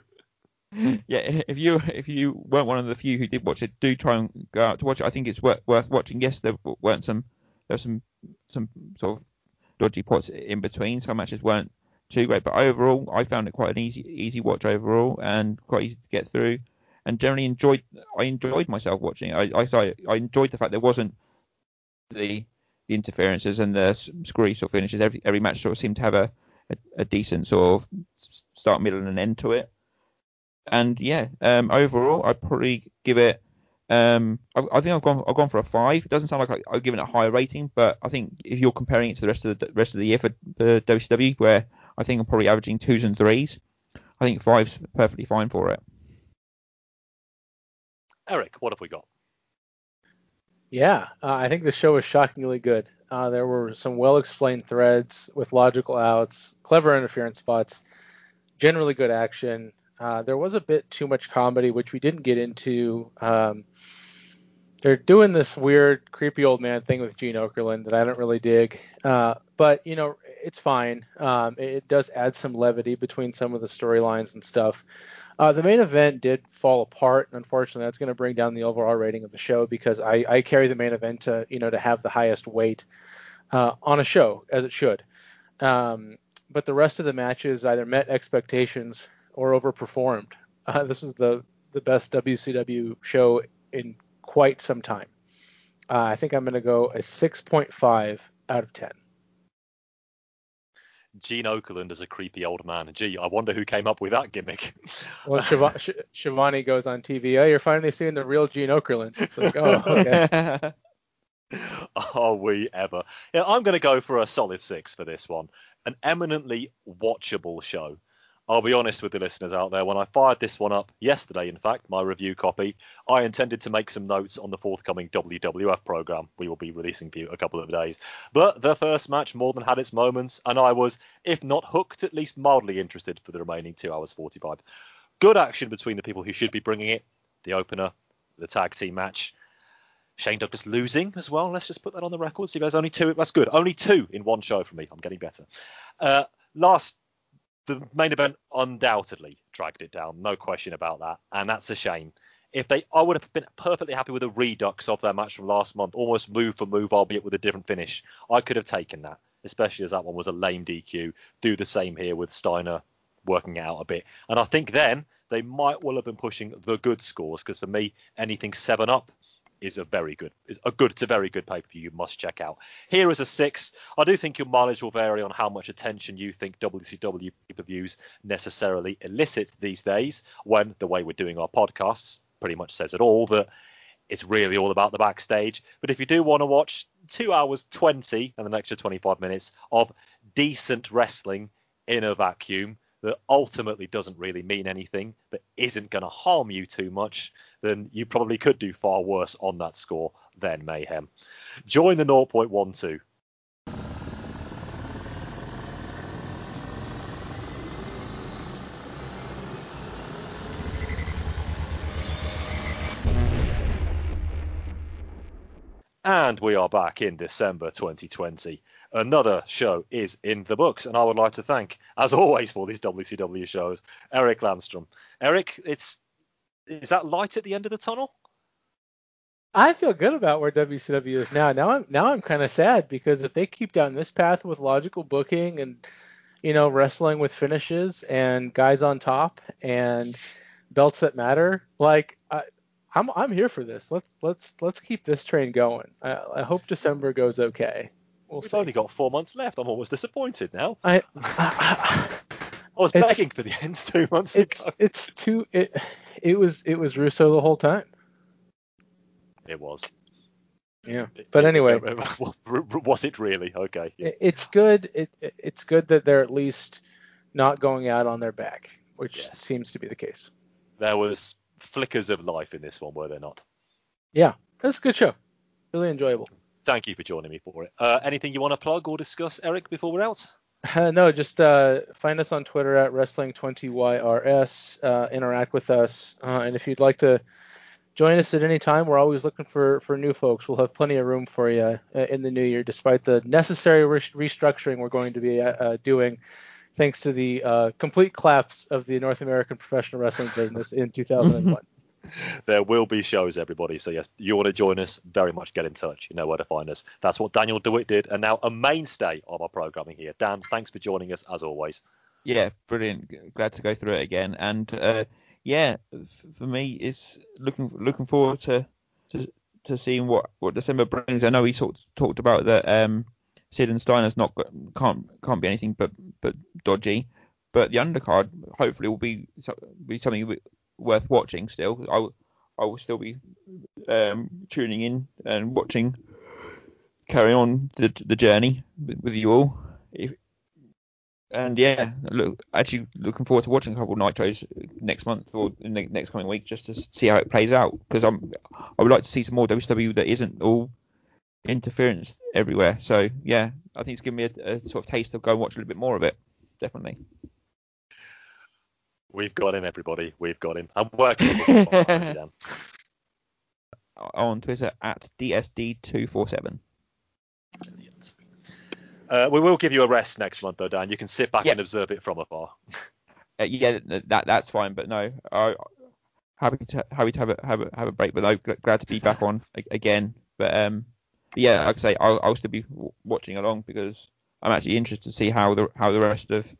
yeah, if you if you weren't one of the few who did watch it, do try and go out to watch it. I think it's worth, worth watching. Yes, there weren't some there were some some sort of dodgy pots in between. Some matches weren't too great, but overall, I found it quite an easy easy watch overall and quite easy to get through. And generally enjoyed I enjoyed myself watching. it. I I I enjoyed the fact there wasn't the the interferences and the screwy sort of finishes. Every every match sort of seemed to have a a, a decent sort of start, middle, and an end to it and yeah, um, overall, I'd probably give it. Um, I, I think I've gone. I've gone for a five. It doesn't sound like I, I've given it a higher rating, but I think if you're comparing it to the rest of the rest of the year for the WCW, where I think I'm probably averaging twos and threes, I think five's perfectly fine for it. Eric, what have we got? Yeah, uh, I think the show was shockingly good. Uh, there were some well-explained threads with logical outs, clever interference spots, generally good action. Uh, there was a bit too much comedy, which we didn't get into. Um, they're doing this weird, creepy old man thing with Gene Okerlund that I don't really dig. Uh, but you know, it's fine. Um, it, it does add some levity between some of the storylines and stuff. Uh, the main event did fall apart, and unfortunately, that's going to bring down the overall rating of the show because I, I carry the main event to you know to have the highest weight uh, on a show as it should. Um, but the rest of the matches either met expectations or overperformed. Uh, this was the the best WCW show in quite some time. Uh, I think I'm going to go a 6.5 out of 10. Gene Okerlund as a creepy old man. Gee, I wonder who came up with that gimmick. Well, Shiva- Sh- Schiavone goes on TV. Oh, you're finally seeing the real Gene Okerlund. It's like, oh, okay. Are we ever? Yeah, I'm going to go for a solid six for this one. An eminently watchable show. I'll be honest with the listeners out there. When I fired this one up yesterday, in fact, my review copy, I intended to make some notes on the forthcoming WWF program we will be releasing for you a couple of days. But the first match more than had its moments, and I was, if not hooked, at least mildly interested for the remaining two hours 45. Good action between the people who should be bringing it. The opener, the tag team match. Shane Douglas losing as well. Let's just put that on the record. You guys only two. That's good. Only two in one show for me. I'm getting better. Uh, last, the main event undoubtedly dragged it down. No question about that. And that's a shame. If they, I would have been perfectly happy with a redux of their match from last month, almost move for move, albeit with a different finish. I could have taken that, especially as that one was a lame DQ. Do the same here with Steiner working out a bit. And I think then they might well have been pushing the good scores because for me, anything seven up is a very good, a good to very good pay per view you must check out. Here is a six. I do think your mileage will vary on how much attention you think WCW pay per views necessarily elicit these days. When the way we're doing our podcasts pretty much says it all that it's really all about the backstage. But if you do want to watch two hours 20 and an extra 25 minutes of decent wrestling in a vacuum that ultimately doesn't really mean anything, but isn't going to harm you too much, then you probably could do far worse on that score than Mayhem. Join the 0.12. And we are back in December 2020. Another show is in the books, and I would like to thank, as always, for these WCW shows, Eric Landstrom. Eric, it's is that light at the end of the tunnel? I feel good about where WCW is now. Now I'm now I'm kind of sad because if they keep down this path with logical booking and you know wrestling with finishes and guys on top and belts that matter, like I'm I'm here for this. Let's let's let's keep this train going. I, I hope December goes okay. We'll We've see. only got four months left. I'm almost disappointed now. I, I was It's- begging for the end two months it's ago. it's too it it was it was Russo the whole time. It was. Yeah. But anyway, was it really? Okay. yeah. it's good. It it- it's good that they're at least not going out on their back, which Yes. seems to be the case. There was flickers of life in this one, were there not? Yeah, it's a good show. Really enjoyable. Thank you for joining me for it. Uh, anything you want to plug or discuss, Eric, before we're out? Uh, no, just uh, find us on Twitter at Wrestling20YRS. Uh, interact with us, uh, and if you'd like to join us at any time. We're always looking for for new folks. We'll have plenty of room for you uh, in the new year, despite the necessary re- restructuring we're going to be doing, thanks to the uh, complete collapse of the North American professional wrestling business in 2001. there will be shows, everybody. So yes, you want to join us? Very much get in touch. You know where to find us. That's what Daniel McDevitt did, and now a mainstay of our programming here. Dan, thanks for joining us as always. Yeah, brilliant. Glad to go through it again. And uh, yeah, for me, it's looking looking forward to to, to seeing what, what December brings. I know he talked talked about that um, Sid and Steiner's not can't can't be anything but but dodgy, but the undercard hopefully will be be something worth watching. Still, I will, I will still be um, tuning in and watching. Carry on the the journey with, you all. If, and yeah, look, actually looking forward to watching a couple of nitros next month or in the next coming week just to see how it plays out because I'm I would like to see some more WCW that isn't all interference everywhere. So yeah, I think it's given me a, a sort of taste of go and watch a little bit more of it. Definitely. We've got him, everybody. We've got him. I'm working on Twitter at DSD247. Uh, we will give you a rest next month, though, Dan. You can sit back yep. and observe it from afar. uh, yeah, that that's fine. But no, I, happy to happy to have a have a have a break. But no, glad to be back on again. But um, yeah, like I say, I'll, I'll still be watching along because I'm actually interested to see how the how the rest of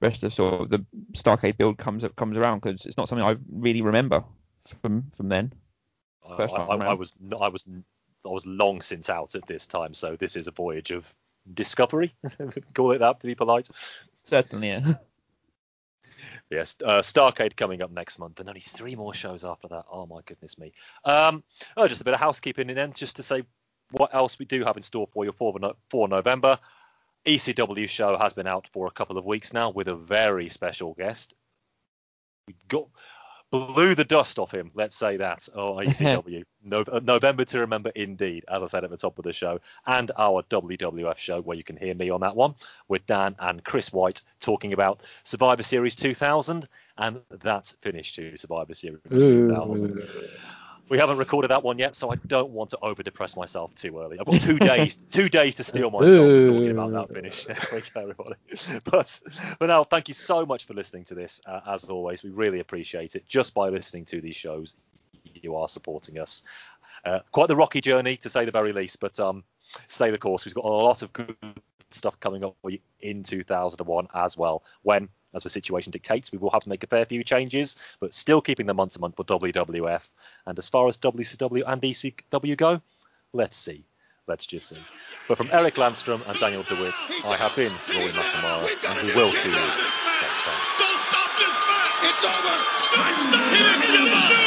rest of sort of the Starcade build comes up comes around because it's not something I really remember from from then. I, I, I, was I was I was long since out at this time, so this is a voyage of discovery, call it that to be polite. Certainly, yeah. Yes, uh, Starcade coming up next month, and only three more shows after that. Oh my goodness me. Um, oh, just a bit of housekeeping, and then just to say what else we do have in store for you for, for November. ECW show has been out for a couple of weeks now with a very special guest. We got blew the dust off him. Let's say that. Oh, ECW. no, uh, November to remember, indeed. As I said at the top of the show, and our WWF show, where you can hear me on that one with Dan and Chris White talking about Survivor Series 2000, and that finished to Survivor Series Ooh. 2000. We haven't recorded that one yet, so I don't want to over depress myself too early. I've got two days, two days to steal my song talking about that finish. There we go, everybody. But, but now, thank you so much for listening to this. Uh, as always, we really appreciate it. Just by listening to these shows, you are supporting us. Uh, quite the rocky journey, to say the very least, but um, stay the course. We've got a lot of good stuff coming up for you in 2001 as well. When as the situation dictates. We will have to make a fair few changes, but still keeping them month to month for WWF. And as far as WCW and ECW go, let's see. Let's just see. But from Eric Landstrom and Daniel DeWitt, I have been Rory McNamara, and we will see you next time. Don't stop this match! It's over!